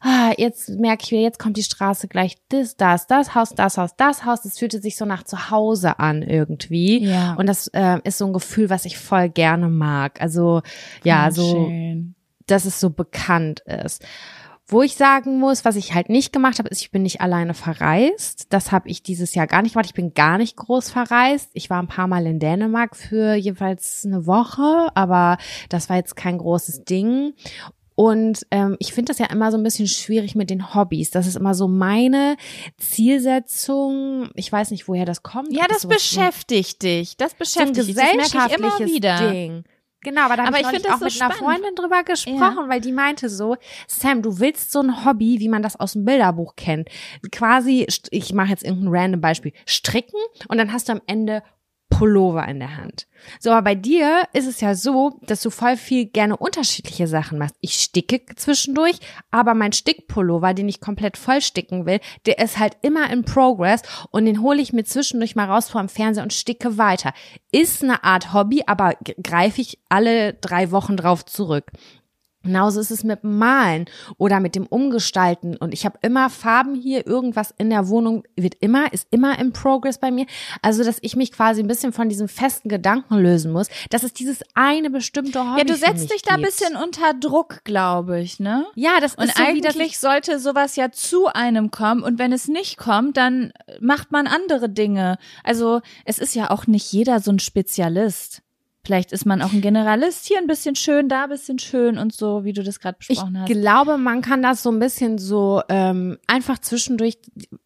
ah, jetzt merke ich wieder, jetzt kommt die Straße gleich das, das, das Haus, das Haus, das Haus. Das fühlte sich so nach zu Hause an irgendwie. Ja. Und das äh, ist so ein Gefühl, was ich voll gerne mag. Also ja, so dass es so bekannt ist. Wo ich sagen muss, was ich halt nicht gemacht habe, ist, ich bin nicht alleine verreist. Das habe ich dieses Jahr gar nicht gemacht. Ich bin gar nicht groß verreist. Ich war ein paar Mal in Dänemark für jeweils eine Woche, aber das war jetzt kein großes Ding. Und ähm, ich finde das ja immer so ein bisschen schwierig mit den Hobbys. Das ist immer so meine Zielsetzung. Ich weiß nicht, woher das kommt. Ja, das beschäftigt dich. Das so beschäftigt dich. Das merke ich immer wieder. Ding. Genau, aber da habe ich, ich auch so mit einer spannend. Freundin drüber gesprochen, weil die meinte so, Sam, du willst so ein Hobby, wie man das aus dem Bilderbuch kennt. Quasi, ich mache jetzt irgendein random Beispiel, stricken und dann hast du am Ende Pullover in der Hand. So, aber bei dir ist es ja so, dass du voll viel gerne unterschiedliche Sachen machst. Ich sticke zwischendurch, aber mein Stickpullover, den ich komplett voll sticken will, der ist halt immer in Progress und den hole ich mir zwischendurch mal raus vor dem Fernseher und sticke weiter. Ist eine Art Hobby, aber greife ich alle drei Wochen drauf zurück. Genauso ist es mit dem Malen oder mit dem Umgestalten. Und ich habe immer Farben hier, irgendwas in der Wohnung wird immer, ist immer im Progress bei mir. Also, dass ich mich quasi ein bisschen von diesem festen Gedanken lösen muss, dass es dieses eine bestimmte Hobby Ja, du setzt dich da ein bisschen unter Druck, glaube ich, ne? Ja, das Und ist so das eigentlich sollte sowas ja zu einem kommen und wenn es nicht kommt, dann macht man andere Dinge. Also es ist ja auch nicht jeder so ein Spezialist. Vielleicht ist man auch ein Generalist, hier ein bisschen schön, da ein bisschen schön und so, wie du das gerade Ich besprochen hast. glaube, man kann das so ein bisschen so ähm, einfach zwischendurch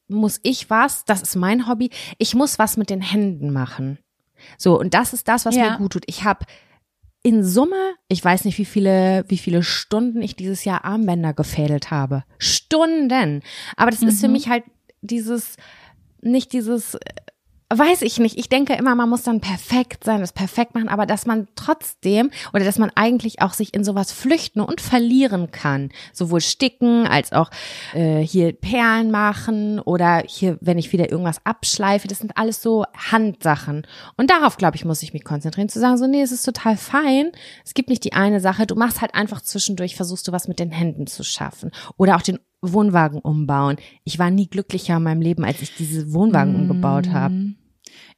muss ich was, das ist mein Hobby, ich muss was mit den Händen machen. So, und das ist das, was Ja. mir gut tut. Ich habe in Summe, ich weiß nicht, wie viele, wie viele Stunden ich dieses Jahr Armbänder gefädelt habe. Stunden. Aber das ist für Mhm. mich halt dieses, nicht dieses, äh, weiß ich nicht. Ich denke immer, man muss dann perfekt sein, das perfekt machen, aber dass man trotzdem oder dass man eigentlich auch sich in sowas flüchten und verlieren kann. Sowohl sticken als auch äh, hier Perlen machen oder hier, wenn ich wieder irgendwas abschleife, das sind alles so Handsachen. Und darauf, glaube ich, muss ich mich konzentrieren, zu sagen, so, nee, es ist total fein. Es gibt nicht die eine Sache. Du machst halt einfach zwischendurch, versuchst du was mit den Händen zu schaffen. Oder auch den Wohnwagen umbauen. Ich war nie glücklicher in meinem Leben, als ich diese Wohnwagen umgebaut habe.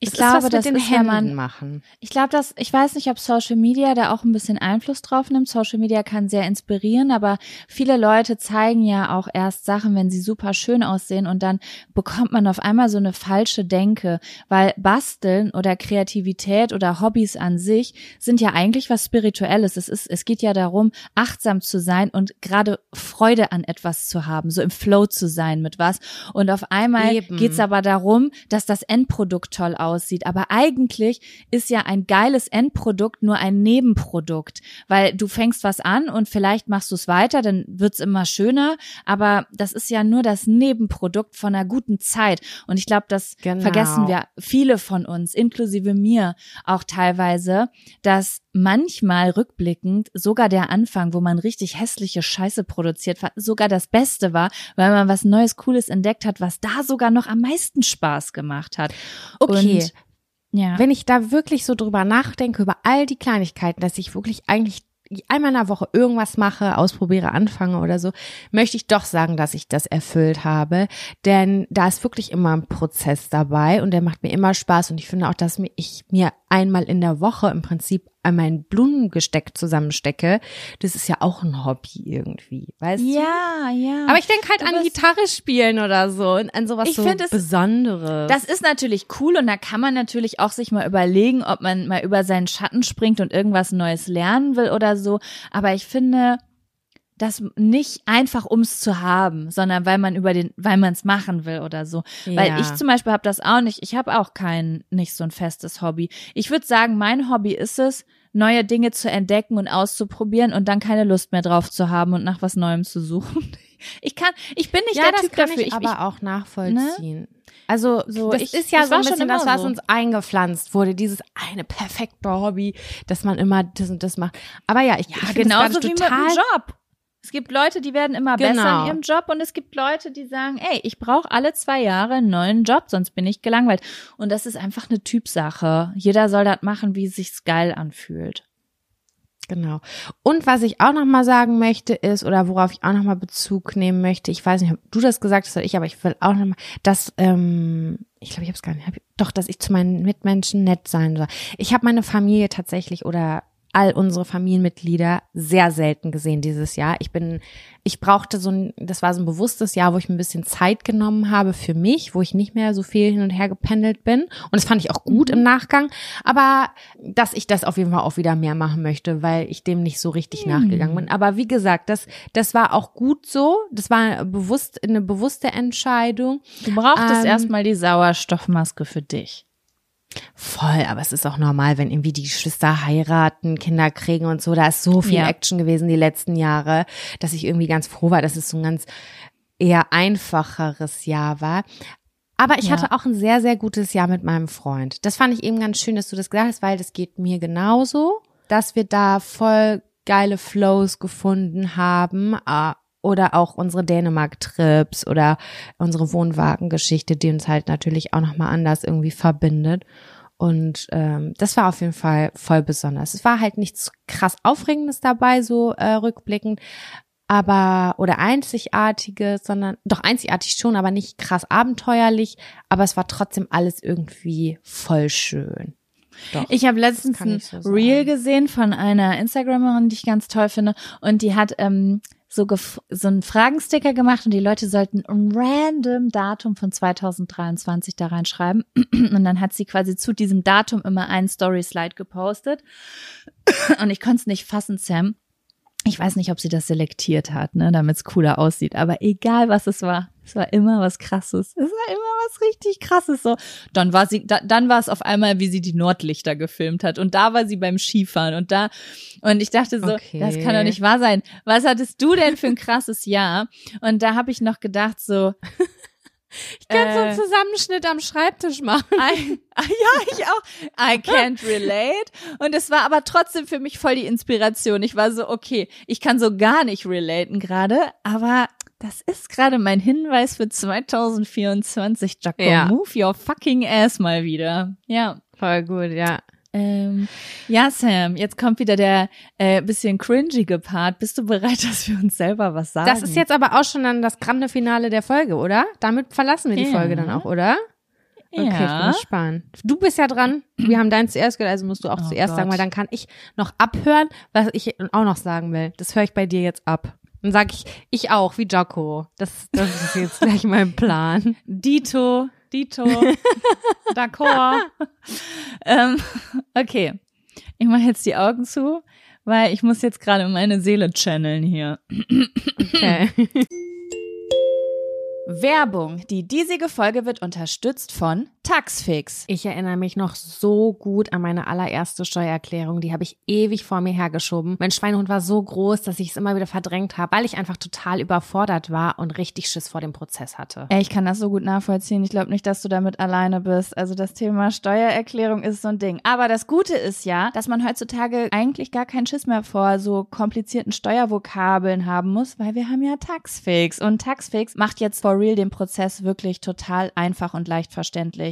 Ich Das glaube, das den ist, Händen man machen. Ich glaube, dass ich weiß nicht, ob Social Media da auch ein bisschen Einfluss drauf nimmt. Social Media kann sehr inspirieren, aber viele Leute zeigen ja auch erst Sachen, wenn sie super schön aussehen und dann bekommt man auf einmal so eine falsche Denke, weil Basteln oder Kreativität oder Hobbys an sich sind ja eigentlich was spirituelles. Es ist es geht ja darum, achtsam zu sein und gerade Freude an etwas zu haben, so im Flow zu sein mit was und auf einmal Eben. geht's aber darum, dass das Endprodukt toll aussieht. Aber eigentlich ist ja ein geiles Endprodukt nur ein Nebenprodukt, weil du fängst was an und vielleicht machst du es weiter, dann wird's immer schöner. Aber das ist ja nur das Nebenprodukt von einer guten Zeit. Und ich glaube, das Genau. vergessen wir viele von uns, inklusive mir auch teilweise, dass manchmal rückblickend sogar der Anfang, wo man richtig hässliche Scheiße produziert, sogar das Beste war, weil man was Neues, Cooles entdeckt hat, was da sogar noch am meisten Spaß gemacht hat. Okay. Und, ja. Wenn ich da wirklich so drüber nachdenke, über all die Kleinigkeiten, dass ich wirklich eigentlich einmal in der Woche irgendwas mache, ausprobiere, anfange oder so, möchte ich doch sagen, dass ich das erfüllt habe. Denn da ist wirklich immer ein Prozess dabei und der macht mir immer Spaß. Und ich finde auch, dass ich mir einmal in der Woche im Prinzip an mein Blumengesteck zusammenstecke. Das ist ja auch ein Hobby irgendwie, weißt du? ja, ja. Aber ich denke halt an Gitarre spielen oder so und an sowas Ich so find es- Besonderes. Das ist natürlich cool und da kann man natürlich auch sich mal überlegen, ob man mal über seinen Schatten springt und irgendwas Neues lernen will oder so. Aber ich finde, das nicht einfach ums zu haben, sondern weil man über den, weil man es machen will oder so. Weil Ja. ich zum Beispiel habe das auch nicht. Ich habe auch kein nicht so ein festes Hobby. Ich würde sagen, mein Hobby ist es, neue Dinge zu entdecken und auszuprobieren und dann keine Lust mehr drauf zu haben und nach was Neuem zu suchen. Ich kann, ich bin nicht ja, der das Typ kann dafür. ich aber auch nachvollziehen. Ne? Also So, das ich- ist ja so ein bisschen das, was so. uns eingepflanzt wurde, dieses eine perfekte Hobby, dass man immer das und das macht. Aber ja, ich, ich ja, finde das wie mit total dem Job. Es gibt Leute, die werden immer Genau. besser in ihrem Job und es gibt Leute, die sagen, ey, ich brauche alle zwei Jahre einen neuen Job, sonst bin ich gelangweilt. Und das ist einfach eine Typsache. Jeder soll das machen, wie es sich geil anfühlt. Genau. Und was ich auch noch mal sagen möchte ist oder worauf ich auch noch mal Bezug nehmen möchte, ich weiß nicht, ob du das gesagt hast oder ich, aber ich will auch noch mal, dass ähm, ich glaube, ich habe es gar nicht, hab, doch, dass ich zu meinen Mitmenschen nett sein soll. Ich habe meine Familie tatsächlich oder all unsere Familienmitglieder sehr selten gesehen dieses Jahr. Ich bin, ich brauchte so ein, das war so ein bewusstes Jahr, wo ich ein bisschen Zeit genommen habe für mich, wo ich nicht mehr so viel hin und her gependelt bin. Und das fand ich auch gut im Nachgang. Aber dass ich das auf jeden Fall auch wieder mehr machen möchte, weil ich dem nicht so richtig nachgegangen bin. Aber wie gesagt, das, das war auch gut so. Das war bewusst, eine bewusste Entscheidung. Du brauchtest Ähm, erstmal die Sauerstoffmaske für dich. Voll, aber es ist auch normal, wenn irgendwie die Geschwister heiraten, Kinder kriegen und so. Da ist so viel Ja. Action gewesen die letzten Jahre, dass ich irgendwie ganz froh war, dass es so ein ganz eher einfacheres Jahr war. Aber ich Ja. hatte auch ein sehr, sehr gutes Jahr mit meinem Freund. Das fand ich eben ganz schön, dass du das gesagt hast, weil das geht mir genauso, dass wir da voll geile Flows gefunden haben. Oder auch unsere Dänemark-Trips oder unsere Wohnwagengeschichte, die uns halt natürlich auch nochmal anders irgendwie verbindet. Und ähm, das war auf jeden Fall voll besonders. Es war halt nichts krass Aufregendes dabei, so äh, rückblickend, aber oder einzigartiges, sondern doch einzigartig schon, aber nicht krass abenteuerlich. Aber es war trotzdem alles irgendwie voll schön. Doch. Ich habe letztens ein so. Reel gesehen von einer Instagramerin, die ich ganz toll finde. Und die hat ähm, so, so einen Fragensticker gemacht und die Leute sollten ein random Datum von 2023 da reinschreiben. Und dann hat sie quasi zu diesem Datum immer einen Story-Slide gepostet. Und ich konnte es nicht fassen, Sam. Ich weiß nicht, ob sie das selektiert hat, ne, damit es cooler aussieht. Aber egal, was es war, es war immer was Krasses. Es war immer was richtig Krasses. So, dann war sie, da, dann war es auf einmal, wie sie die Nordlichter gefilmt hat. Und da war sie beim Skifahren und da. Und ich dachte so, Okay. das kann doch nicht wahr sein. Was hattest du denn für ein krasses Jahr? Und da habe ich noch gedacht so, Ich kann Äh, so einen Zusammenschnitt am Schreibtisch machen. I, ja, ich auch. I can't relate. Und es war aber trotzdem für mich voll die Inspiration. Ich war so, okay, ich kann so gar nicht relaten gerade, aber das ist gerade mein Hinweis für 2024. Jaco, Ja. move your fucking ass mal wieder. Ja. Voll gut, ja. Ähm, ja, Sam, jetzt kommt wieder der äh, bisschen cringige Part. Bist du bereit, dass wir uns selber was sagen? Das ist jetzt aber auch schon dann das grande Finale der Folge, oder? Damit verlassen wir die Ja. Folge dann auch, oder? Okay, ich bin ja. gespannt. Du bist ja dran. Wir haben deins zuerst gehört, also musst du auch Oh zuerst sagen, Gott. weil dann kann ich noch abhören, was ich auch noch sagen will. Das höre ich bei dir jetzt ab. Dann sage ich, ich auch, wie Jocko. Das, das ist jetzt gleich mein Plan. Dito, Dito, d'accord. ähm, okay, ich mache jetzt die Augen zu, weil ich muss jetzt gerade meine Seele channeln hier. Okay. Werbung. Die diesige Folge wird unterstützt von Taxfix. Ich erinnere mich noch so gut an meine allererste Steuererklärung. Die habe ich ewig vor mir hergeschoben. Mein Schweinehund war so groß, dass ich es immer wieder verdrängt habe, weil ich einfach total überfordert war und richtig Schiss vor dem Prozess hatte. Ey, ich kann das so gut nachvollziehen. Ich glaube nicht, dass du damit alleine bist. Also das Thema Steuererklärung ist so ein Ding. Aber das Gute ist ja, dass man heutzutage eigentlich gar keinen Schiss mehr vor so komplizierten Steuervokabeln haben muss, weil wir haben ja Taxfix. Und Taxfix macht jetzt for real den Prozess wirklich total einfach und leicht verständlich.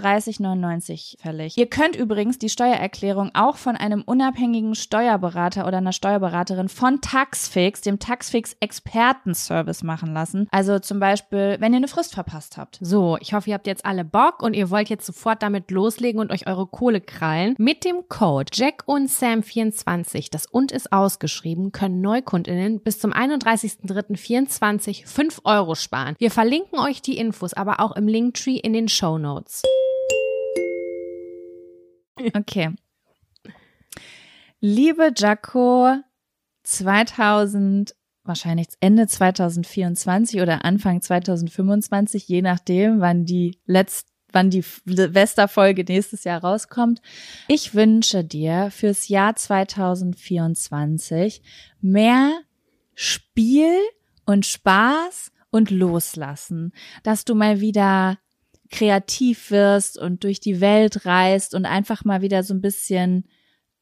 39,99 fällig. Ihr könnt übrigens die Steuererklärung auch von einem unabhängigen Steuerberater oder einer Steuerberaterin von Taxfix, dem Taxfix Expertenservice machen lassen. Also zum Beispiel, wenn ihr eine Frist verpasst habt. So, ich hoffe, ihr habt jetzt alle Bock und ihr wollt jetzt sofort damit loslegen und euch eure Kohle krallen. Mit dem Code Jack und Sam 24, das und ist ausgeschrieben, können Neukundinnen bis zum 31.03.24 5 Euro sparen. Wir verlinken euch die Infos aber auch im Linktree in den Show Notes. Okay. Liebe Jaco 2023. wahrscheinlich Ende 2024 oder Anfang 2025, je nachdem, wann die letzte wann die Silvesterfolge nächstes Jahr rauskommt. Ich wünsche dir fürs Jahr 2024 mehr Spiel und Spaß und Loslassen, dass du mal wieder kreativ wirst und durch die Welt reist und einfach mal wieder so ein bisschen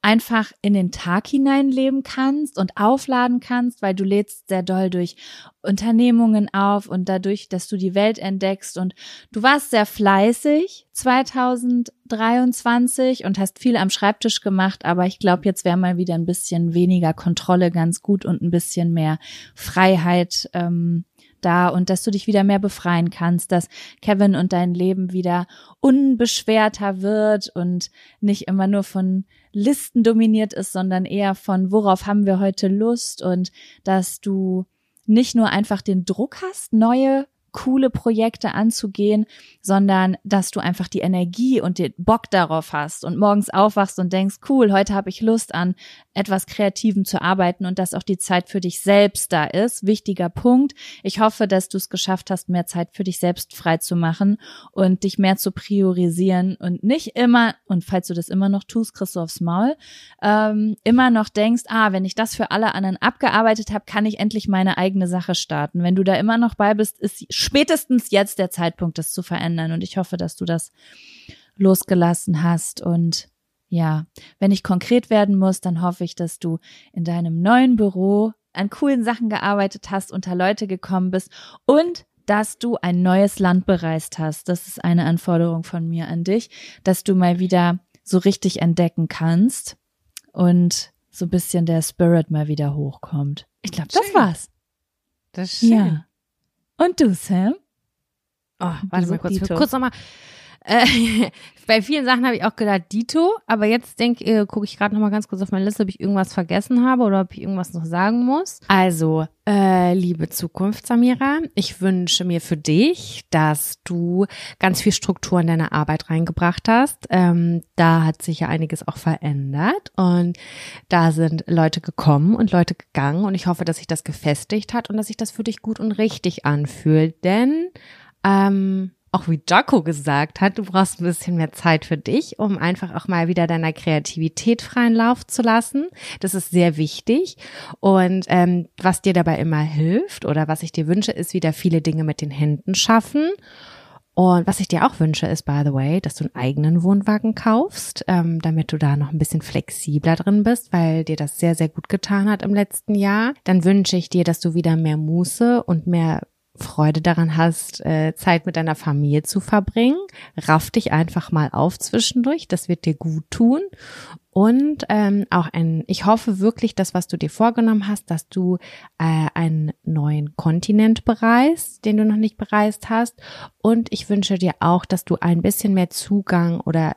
einfach in den Tag hineinleben kannst und aufladen kannst, weil du lädst sehr doll durch Unternehmungen auf und dadurch, dass du die Welt entdeckst. Und du warst sehr fleißig 2023 und hast viel am Schreibtisch gemacht, aber ich glaube, jetzt wäre mal wieder ein bisschen weniger Kontrolle ganz gut und ein bisschen mehr Freiheit ähm, da und dass du dich wieder mehr befreien kannst, dass Kevin und dein Leben wieder unbeschwerter wird und nicht immer nur von Listen dominiert ist, sondern eher von worauf haben wir heute Lust? Und dass du nicht nur einfach den Druck hast, neue coole Projekte anzugehen, sondern dass du einfach die Energie und den Bock darauf hast und morgens aufwachst und denkst, cool, heute habe ich Lust an etwas Kreativem zu arbeiten und dass auch die Zeit für dich selbst da ist. Wichtiger Punkt. Ich hoffe, dass du es geschafft hast, mehr Zeit für dich selbst frei zu machen und dich mehr zu priorisieren und nicht immer, und falls du das immer noch tust, kriegst du aufs Maul, ähm, immer noch denkst, ah, wenn ich das für alle anderen abgearbeitet habe, kann ich endlich meine eigene Sache starten. Wenn du da immer noch bei bist, ist spätestens jetzt der Zeitpunkt, das zu verändern. Und ich hoffe, dass du das losgelassen hast. Und ja, wenn ich konkret werden muss, dann hoffe ich, dass du in deinem neuen Büro an coolen Sachen gearbeitet hast, unter Leute gekommen bist und dass du ein neues Land bereist hast. Das ist eine Anforderung von mir an dich, dass du mal wieder so richtig entdecken kannst und so ein bisschen der Spirit mal wieder hochkommt. Ich glaube, das war's. Das ist schön. Ja. Und du, Sam? Oh, warte mal kurz. Kurz nochmal. Äh, bei vielen Sachen habe ich auch gedacht, Dito, aber jetzt denke äh, gucke ich gerade nochmal ganz kurz auf meine Liste, ob ich irgendwas vergessen habe oder ob ich irgendwas noch sagen muss. Also, äh, liebe Zukunft, Samira, ich wünsche mir für dich, dass du ganz viel Struktur in deine Arbeit reingebracht hast. Ähm, da hat sich ja einiges auch verändert und da sind Leute gekommen und Leute gegangen und ich hoffe, dass sich das gefestigt hat und dass sich das für dich gut und richtig anfühlt, denn ähm, auch wie Jaco gesagt hat, du brauchst ein bisschen mehr Zeit für dich, um einfach auch mal wieder deiner Kreativität freien Lauf zu lassen. Das ist sehr wichtig. Und ähm, was dir dabei immer hilft oder was ich dir wünsche, ist wieder viele Dinge mit den Händen schaffen. Und was ich dir auch wünsche, ist, by the way, dass du einen eigenen Wohnwagen kaufst, ähm, damit du da noch ein bisschen flexibler drin bist, weil dir das sehr, sehr gut getan hat im letzten Jahr. Dann wünsche ich dir, dass du wieder mehr Muße und mehr Freude daran hast, äh, Zeit mit deiner Familie zu verbringen. Raff dich einfach mal auf zwischendurch, das wird dir gut tun. Und ähm, auch ein, ich hoffe wirklich, dass was du dir vorgenommen hast, dass du äh, einen neuen Kontinent bereist, den du noch nicht bereist hast. Und ich wünsche dir auch, dass du ein bisschen mehr Zugang oder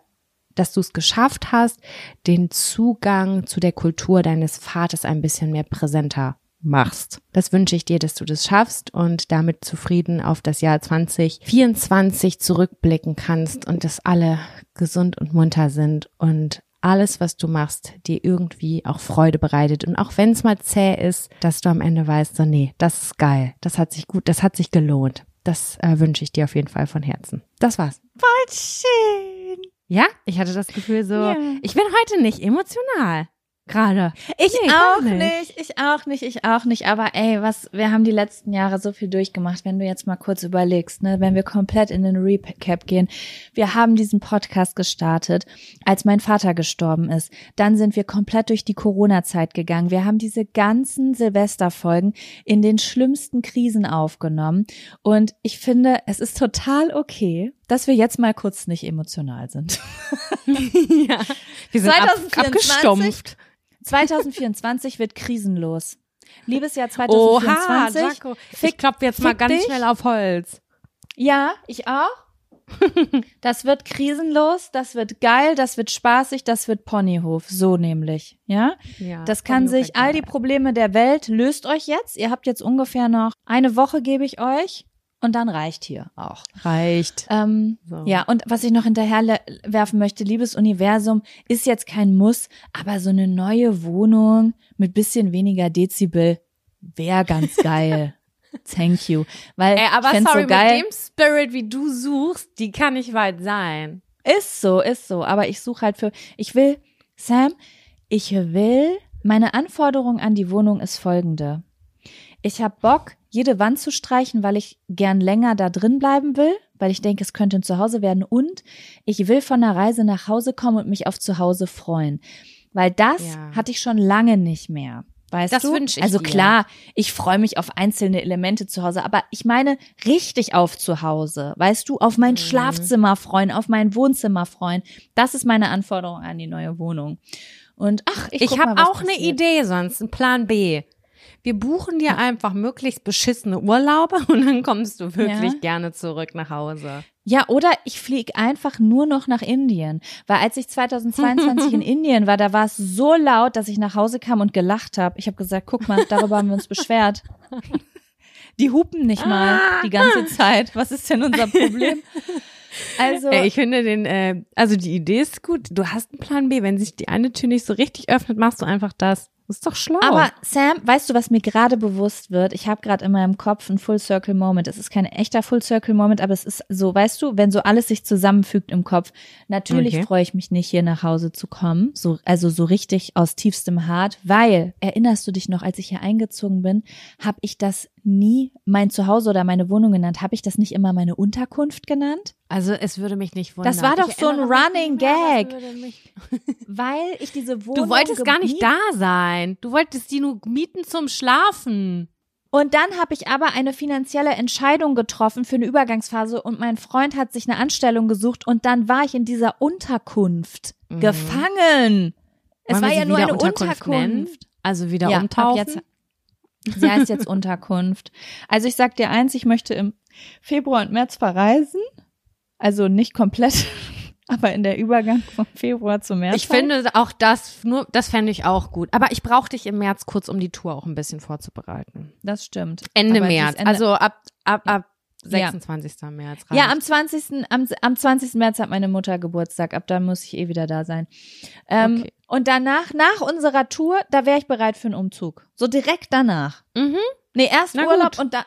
dass du es geschafft hast, den Zugang zu der Kultur deines Vaters ein bisschen mehr präsenter machst. Das wünsche ich dir, dass du das schaffst und damit zufrieden auf das Jahr 2024 zurückblicken kannst und dass alle gesund und munter sind und alles, was du machst, dir irgendwie auch Freude bereitet. Und auch wenn es mal zäh ist, dass du am Ende weißt, so, nee, das ist geil. Das hat sich gut, das hat sich gelohnt. Das äh, wünsche ich dir auf jeden Fall von Herzen. Das war's. Voll schön. Ja, ich hatte das Gefühl so, ja. ich bin heute nicht emotional gerade. Ich nee, auch nicht. nicht. ich auch nicht, ich auch nicht. Aber ey, was, wir haben die letzten Jahre so viel durchgemacht, wenn du jetzt mal kurz überlegst, ne, wenn wir komplett in den Recap gehen. Wir haben diesen Podcast gestartet, als mein Vater gestorben ist. Dann sind wir komplett durch die Corona-Zeit gegangen. Wir haben diese ganzen Silvesterfolgen in den schlimmsten Krisen aufgenommen. Und ich finde, es ist total okay, dass wir jetzt mal kurz nicht emotional sind. ja, wir sind 2024, ab, abgestumpft. 2024 wird krisenlos. Liebesjahr 2024. Oha, Jaco. Ich klopfe jetzt mal ganz dich. schnell auf Holz. Ja, ich auch. das wird krisenlos, das wird geil, das wird spaßig, das wird Ponyhof, so nämlich, ja? ja das kann Ponyhof sich all die Probleme der Welt löst euch jetzt. Ihr habt jetzt ungefähr noch eine Woche gebe ich euch und dann reicht hier auch. Reicht. Ähm, so. Ja, und was ich noch hinterher werfen möchte, liebes Universum, ist jetzt kein Muss, aber so eine neue Wohnung mit bisschen weniger Dezibel Wäre ganz geil. Thank you. Weil Ey, aber sorry, so geil. mit dem Spirit, wie du suchst, die kann nicht weit sein. Ist so, ist so. Aber ich suche halt für, ich will, Sam, ich will, meine Anforderung an die Wohnung ist folgende. Ich habe Bock, jede Wand zu streichen, weil ich gern länger da drin bleiben will, weil ich denke, es könnte ein Zuhause werden. Und ich will von der Reise nach Hause kommen und mich auf Zuhause freuen. Weil das Ja. hatte ich schon lange nicht mehr. Weißt Das du? wünsch ich also dir. klar, ich freue mich auf einzelne Elemente zu Hause, aber ich meine richtig auf zu Hause. Weißt du, auf mein Mhm. Schlafzimmer freuen, auf mein Wohnzimmer freuen. Das ist meine Anforderung an die neue Wohnung. Und ach, ich, Ich, habe auch eine passiert. Idee sonst, einen Plan B. Wir buchen dir einfach möglichst beschissene Urlaube und dann kommst du wirklich Ja. gerne zurück nach Hause. Ja, oder ich fliege einfach nur noch nach Indien. Weil als ich 2022 in Indien war, da war es so laut, dass ich nach Hause kam und gelacht habe. Ich habe gesagt, guck mal, darüber haben wir uns beschwert. Die hupen nicht mal die ganze Zeit. Was ist denn unser Problem? Also, Ey, ich finde den, äh, also die Idee ist gut. Du hast einen Plan B. Wenn sich die eine Tür nicht so richtig öffnet, machst du einfach das. Das ist doch schlau. Aber Sam, weißt du, was mir gerade bewusst wird? Ich habe gerade in meinem Kopf einen Full Circle Moment. Es ist kein echter Full Circle Moment, aber es ist so, weißt du, wenn so alles sich zusammenfügt im Kopf. Natürlich Okay. freue ich mich nicht, hier nach Hause zu kommen, so also so richtig aus tiefstem Hart, weil erinnerst du dich noch, als ich hier eingezogen bin, habe ich das nie mein Zuhause oder meine Wohnung genannt. Habe ich das nicht immer meine Unterkunft genannt? Also es würde mich nicht wundern. Das war doch Ich so ein Running mehr, Gag. Weil ich diese Wohnung Du wolltest gar nicht da sein. Du wolltest die nur mieten zum Schlafen. Und dann habe ich aber eine finanzielle Entscheidung getroffen für eine Übergangsphase und mein Freund hat sich eine Anstellung gesucht und dann war ich in dieser Unterkunft Mhm. gefangen. Es Wollen war ja nur eine Unterkunft? Unterkunft. Also wieder Ja, ab umtauchen. jetzt- Sie heißt jetzt Unterkunft. Also ich sag dir eins, ich möchte im Februar und März verreisen. Also nicht komplett, aber in der Übergang vom Februar zum März. Ich finde auch das nur, das fände ich auch gut. Aber ich brauche dich im März kurz, um die Tour auch ein bisschen vorzubereiten. das stimmt. Ende Aber März, Ende- also ab ab ab Ja. 26. März. Ja, reicht. am 20. Am, am 20. März hat meine Mutter Geburtstag. Ab da muss ich eh wieder da sein. Ähm, Okay. Und danach, nach unserer Tour, da wäre ich bereit für einen Umzug. So direkt danach. Mhm. Nee, erst Na Urlaub gut. und dann.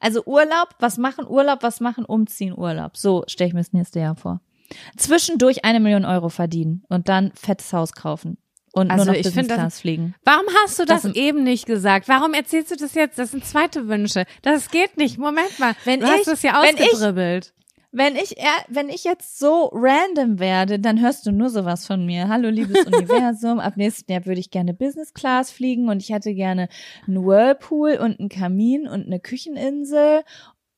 Also Urlaub, was machen Urlaub, was machen umziehen Urlaub. So stelle ich mir das nächste Jahr vor. Zwischendurch eine Million Euro verdienen und dann fettes Haus kaufen. Und Also nur noch ich Business find das- Class fliegen. Warum hast du das, Das- eben nicht gesagt? Warum erzählst du das jetzt? Das sind zweite Wünsche. Das geht nicht. Moment mal. Wenn du ich- hast das ja wenn ich- ausgedribbelt. Wenn ich, wenn ich jetzt so random werde, dann hörst du nur sowas von mir. Hallo, liebes Universum. Ab nächsten Jahr würde ich gerne Business Class fliegen und ich hätte gerne einen Whirlpool und einen Kamin und eine Kücheninsel.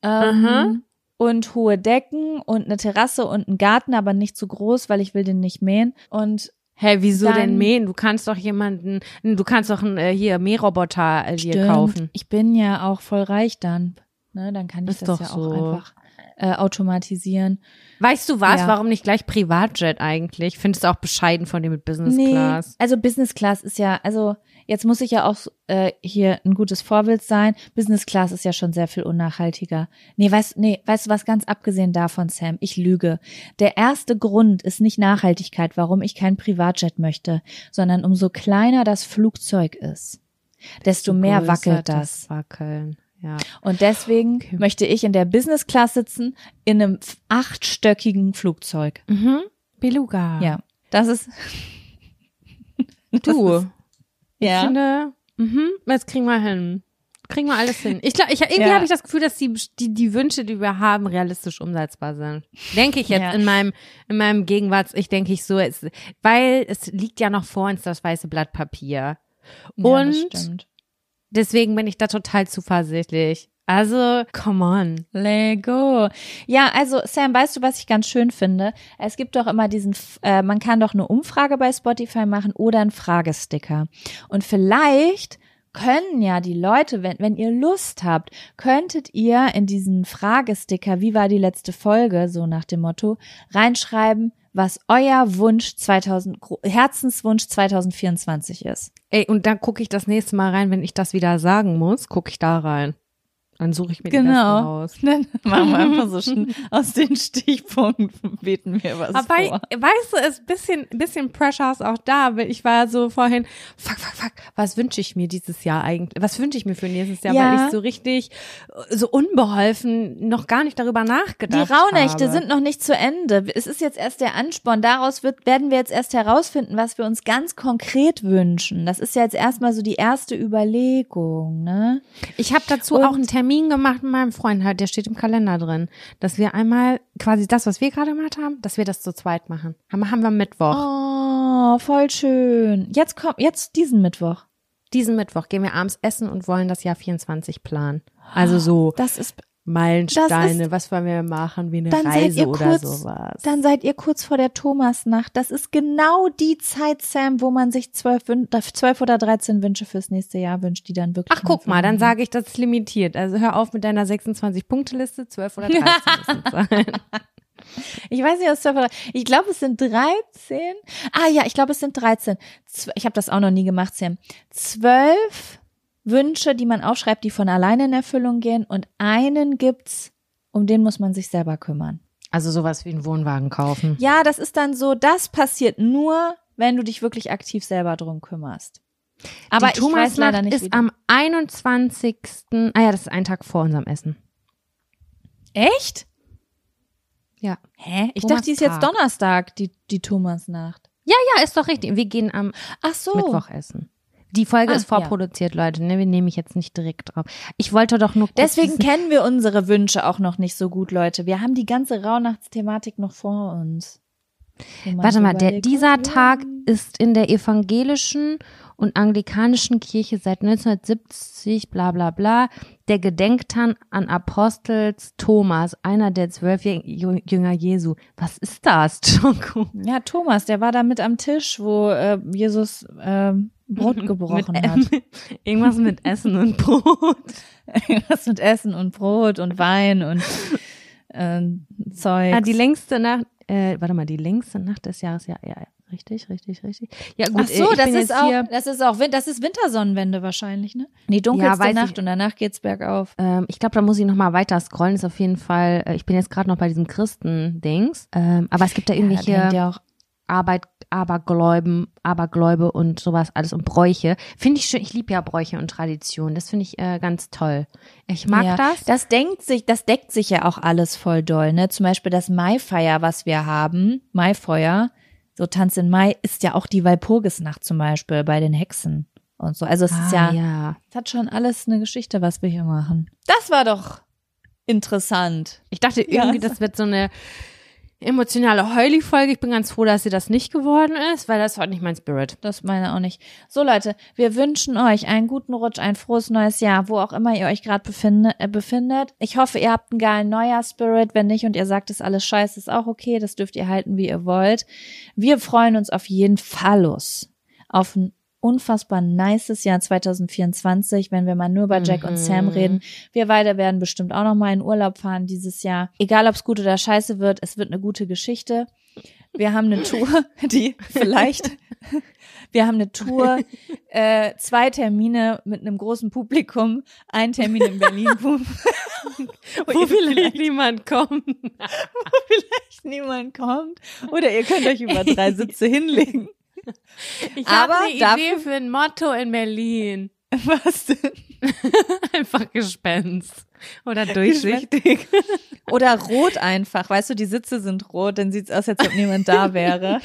Ähm, und hohe Decken und eine Terrasse und einen Garten, aber nicht zu groß, weil ich will den nicht mähen. Und Hä, wieso Dann- denn mähen? Du kannst doch jemanden, du kannst doch einen, äh, hier Mähroboter äh, dir kaufen. ich bin ja auch voll reich dann. Ne, dann kann ich Ist das doch ja so. auch einfach äh, automatisieren. Weißt du was? Ja. Warum nicht gleich Privatjet eigentlich? Findest du auch bescheiden von dem mit Business Class? Also Business Class ist ja, also jetzt muss ich ja auch äh, hier ein gutes Vorbild sein. Business Class ist ja schon sehr viel unnachhaltiger. Nee, weißt, nee, weißt du was, ganz abgesehen davon, Sam, ich lüge. Der erste Grund ist nicht Nachhaltigkeit, warum ich kein Privatjet möchte, sondern umso kleiner das Flugzeug ist, desto mehr Größer wackelt das. Wackeln. Ja. Und deswegen Okay. möchte ich in der Business Class sitzen, in einem achtstöckigen Flugzeug. Mhm. Beluga. Ja, das ist, Du. Ich ja. finde, mhm, das kriegen wir hin. Kriegen wir alles hin. Ich glaube, ich, irgendwie Ja. habe ich das Gefühl, dass die, die, die Wünsche, die wir haben, realistisch umsetzbar sind. Denke ich jetzt Ja. in meinem, in meinem Gegenwarts, ich denke ich so, es, weil es liegt ja noch vor uns das weiße Blatt Papier. Ja, das Und stimmt. Deswegen bin ich da total zuversichtlich. Also, come on. Lego. Ja, also Sam, weißt du, was ich ganz schön finde? Es gibt doch immer diesen, äh, man kann doch eine Umfrage bei Spotify machen oder einen Fragesticker. Und vielleicht können ja die Leute, wenn, wenn ihr Lust habt, könntet ihr in diesen Fragesticker, wie war die letzte Folge, so nach dem Motto, reinschreiben, was euer Wunsch 2000, Gro- Herzenswunsch 2024 ist. Ey, und dann gucke ich das nächste Mal rein, wenn ich das wieder sagen muss, gucke ich da rein. Dann suche ich mir genau. die besten raus. Dann machen wir einfach so schon aus den Stichpunkten beten wir was Aber vor. weißt du, es ist bisschen, bisschen Pressure ist auch da, weil ich war so vorhin, fuck, fuck, fuck, was wünsche ich mir dieses Jahr eigentlich? Was wünsche ich mir für nächstes Jahr? Ja. Weil ich so richtig, so unbeholfen noch gar nicht darüber nachgedacht Die Rauhnächte habe. sind noch nicht zu Ende. Es ist jetzt erst der Ansporn. Daraus wird, werden wir jetzt erst herausfinden, was wir uns ganz konkret wünschen. Das ist ja jetzt erstmal so die erste Überlegung, ne? Ich habe dazu Und auch einen Termin Termin gemacht mit meinem Freund halt, der steht im Kalender drin, dass wir einmal quasi das, was wir gerade gemacht haben, dass wir das zu zweit machen. Haben, haben wir Mittwoch. Oh, voll schön. Jetzt kommt, jetzt diesen Mittwoch. Diesen Mittwoch gehen wir abends essen und wollen das Jahr 24 planen. Also so. Das ist Meilensteine, ist, was wollen wir machen, wie eine Reise oder kurz, sowas. Dann seid ihr kurz vor der Thomasnacht. Das ist genau die Zeit, Sam, wo man sich zwölf, zwölf oder dreizehn Wünsche fürs nächste Jahr wünscht, die dann wirklich. Ach, guck mal, dann sage ich, das ist limitiert. Also hör auf mit deiner 26-Punkte-Liste, zwölf oder dreizehn müssen sein. Ich weiß nicht, was zwölf oder Ich glaube, es sind dreizehn. Ah ja, ich glaube, es sind dreizehn. Ich habe das auch noch nie gemacht, Sam. Zwölf Wünsche, die man aufschreibt, die von alleine in Erfüllung gehen und einen gibt's, um den muss man sich selber kümmern. Also sowas wie einen Wohnwagen kaufen. Ja, das ist dann so, das passiert nur, wenn du dich wirklich aktiv selber drum kümmerst. Aber die ich weiß leider nicht. ist am 21. Ah ja, das ist ein Tag vor unserem Essen. Echt? Ja. Hä? Ich dachte, die ist jetzt Donnerstag, die, die Thomasnacht. Ja, ja, ist doch richtig. Wir gehen am so. Mittwoch essen. Die Folge ah, ist vorproduziert, ja. Leute, ne? Wir nehmen ich jetzt nicht direkt drauf. Ich wollte doch nur. Deswegen kennen wir unsere Wünsche auch noch nicht so gut, Leute. Wir haben die ganze Rauhnachtsthematik noch vor uns. Warte mal, der, dieser Tag ist in der evangelischen und anglikanischen Kirche seit 1970, bla bla bla, der Gedenktag an Apostels Thomas, einer der zwölf Jünger Jesu. Was ist das? Ja, Thomas, der war da mit am Tisch, wo äh, Jesus äh, Brot gebrochen mit, hat. irgendwas mit Essen und Brot. irgendwas mit Essen und Brot und Wein und äh, Zeug. Ah, die längste Nacht, äh, warte mal, die längste Nacht des Jahres, ja, ja, Richtig, richtig, richtig. Ja gut, Ach so, das ist auch, das ist auch, das ist Wintersonnenwende wahrscheinlich, ne? Die dunkelste ja, Nacht ich. und danach geht's bergauf. Ähm, ich glaube, da muss ich noch mal weiter scrollen. Ist auf jeden Fall. Äh, ich bin jetzt gerade noch bei diesem Christen-Dings. Ähm, aber es gibt da irgendwelche ja, ja auch Arbeit, Abergläuben, Abergläube und sowas alles und Bräuche. Finde ich schön. Ich liebe ja Bräuche und Traditionen. Das finde ich äh, ganz toll. Ich mag ja, das. Das denkt sich, das deckt sich ja auch alles voll doll. Ne? Zum Beispiel das Maifeier, was wir haben, Maifeuer so Tanz in Mai ist ja auch die Walpurgisnacht zum Beispiel bei den Hexen und so. Also es ah, ist ja, ja, es hat schon alles eine Geschichte, was wir hier machen. Das war doch interessant. Ich dachte irgendwie, ja. das wird so eine emotionale Heuli-Folge. Ich bin ganz froh, dass sie das nicht geworden ist, weil das war nicht mein Spirit. Das meine auch nicht. So Leute, wir wünschen euch einen guten Rutsch, ein frohes neues Jahr, wo auch immer ihr euch gerade befinde, äh, befindet. Ich hoffe, ihr habt einen geilen Neujahr-Spirit. Wenn nicht und ihr sagt, es alles scheiße, ist auch okay. Das dürft ihr halten, wie ihr wollt. Wir freuen uns auf jeden Fall auf ein unfassbar nices Jahr 2024, wenn wir mal nur über Jack mhm. und Sam mhm. reden. Wir beide werden bestimmt auch noch mal in Urlaub fahren dieses Jahr. Egal, ob es gut oder scheiße wird, es wird eine gute Geschichte. Wir haben eine Tour, die vielleicht, wir haben eine Tour, äh, zwei Termine mit einem großen Publikum, ein Termin in Berlin, wo, wo vielleicht niemand kommt. wo vielleicht niemand kommt. Oder ihr könnt euch über drei Sitze hinlegen. Ich habe eine Idee für ein Motto in Berlin. Was denn? einfach Gespenst. Oder durchsichtig. Oder rot einfach. Weißt du, die Sitze sind rot, dann sieht's aus, als ob niemand da wäre.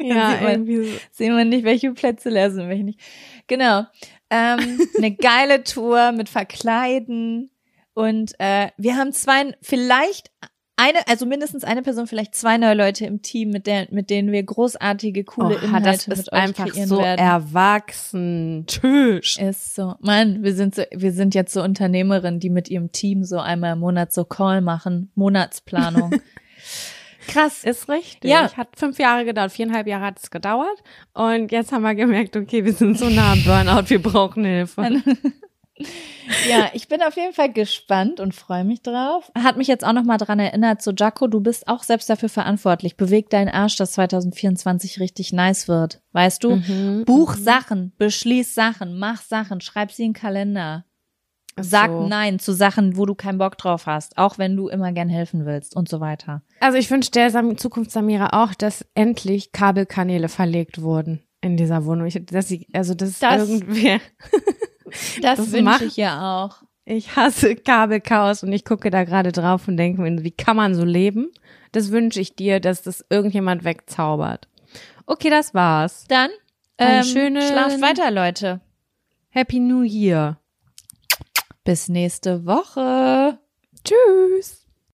ja, sieht man, irgendwie so. Sehen wir nicht, welche Plätze leer sind, welche nicht. Genau. Ähm, eine geile Tour mit Verkleiden. Und äh, wir haben zwei, vielleicht eine, also mindestens eine Person, vielleicht zwei neue Leute im Team, mit der, mit denen wir großartige, coole oh, Inhalte das ist mit euch einfach kreieren so werden. erwachsen. Tschüss. Ist so. Mann, wir sind so, wir sind jetzt so Unternehmerinnen, die mit ihrem Team so einmal im Monat so Call machen, Monatsplanung. Krass. Ist richtig. Ja. Hat fünf Jahre gedauert, viereinhalb Jahre hat es gedauert. Und jetzt haben wir gemerkt, okay, wir sind so nah am Burnout, wir brauchen Hilfe. ja, ich bin auf jeden Fall gespannt und freue mich drauf. Hat mich jetzt auch noch mal dran erinnert, so Jaco, du bist auch selbst dafür verantwortlich. Beweg deinen Arsch, dass 2024 richtig nice wird. Weißt du? Mhm, Buch mhm. Sachen, beschließ Sachen, mach Sachen, schreib sie in den Kalender. Sag So. Nein zu Sachen, wo du keinen Bock drauf hast, auch wenn du immer gern helfen willst und so weiter. Also ich wünsche der Sam Zukunft Samira auch, dass endlich Kabelkanäle verlegt wurden in dieser Wohnung. Ich, dass sie, also das, Das- irgendwer. Das, Das wünsche ich ja auch. Ich hasse Kabelchaos und ich gucke da gerade drauf und denke mir, wie kann man so leben? Das wünsche ich dir, dass das irgendjemand wegzaubert. Okay, das war's. Dann ähm, schönen- schlaft weiter, Leute. Happy New Year. Bis nächste Woche. Tschüss.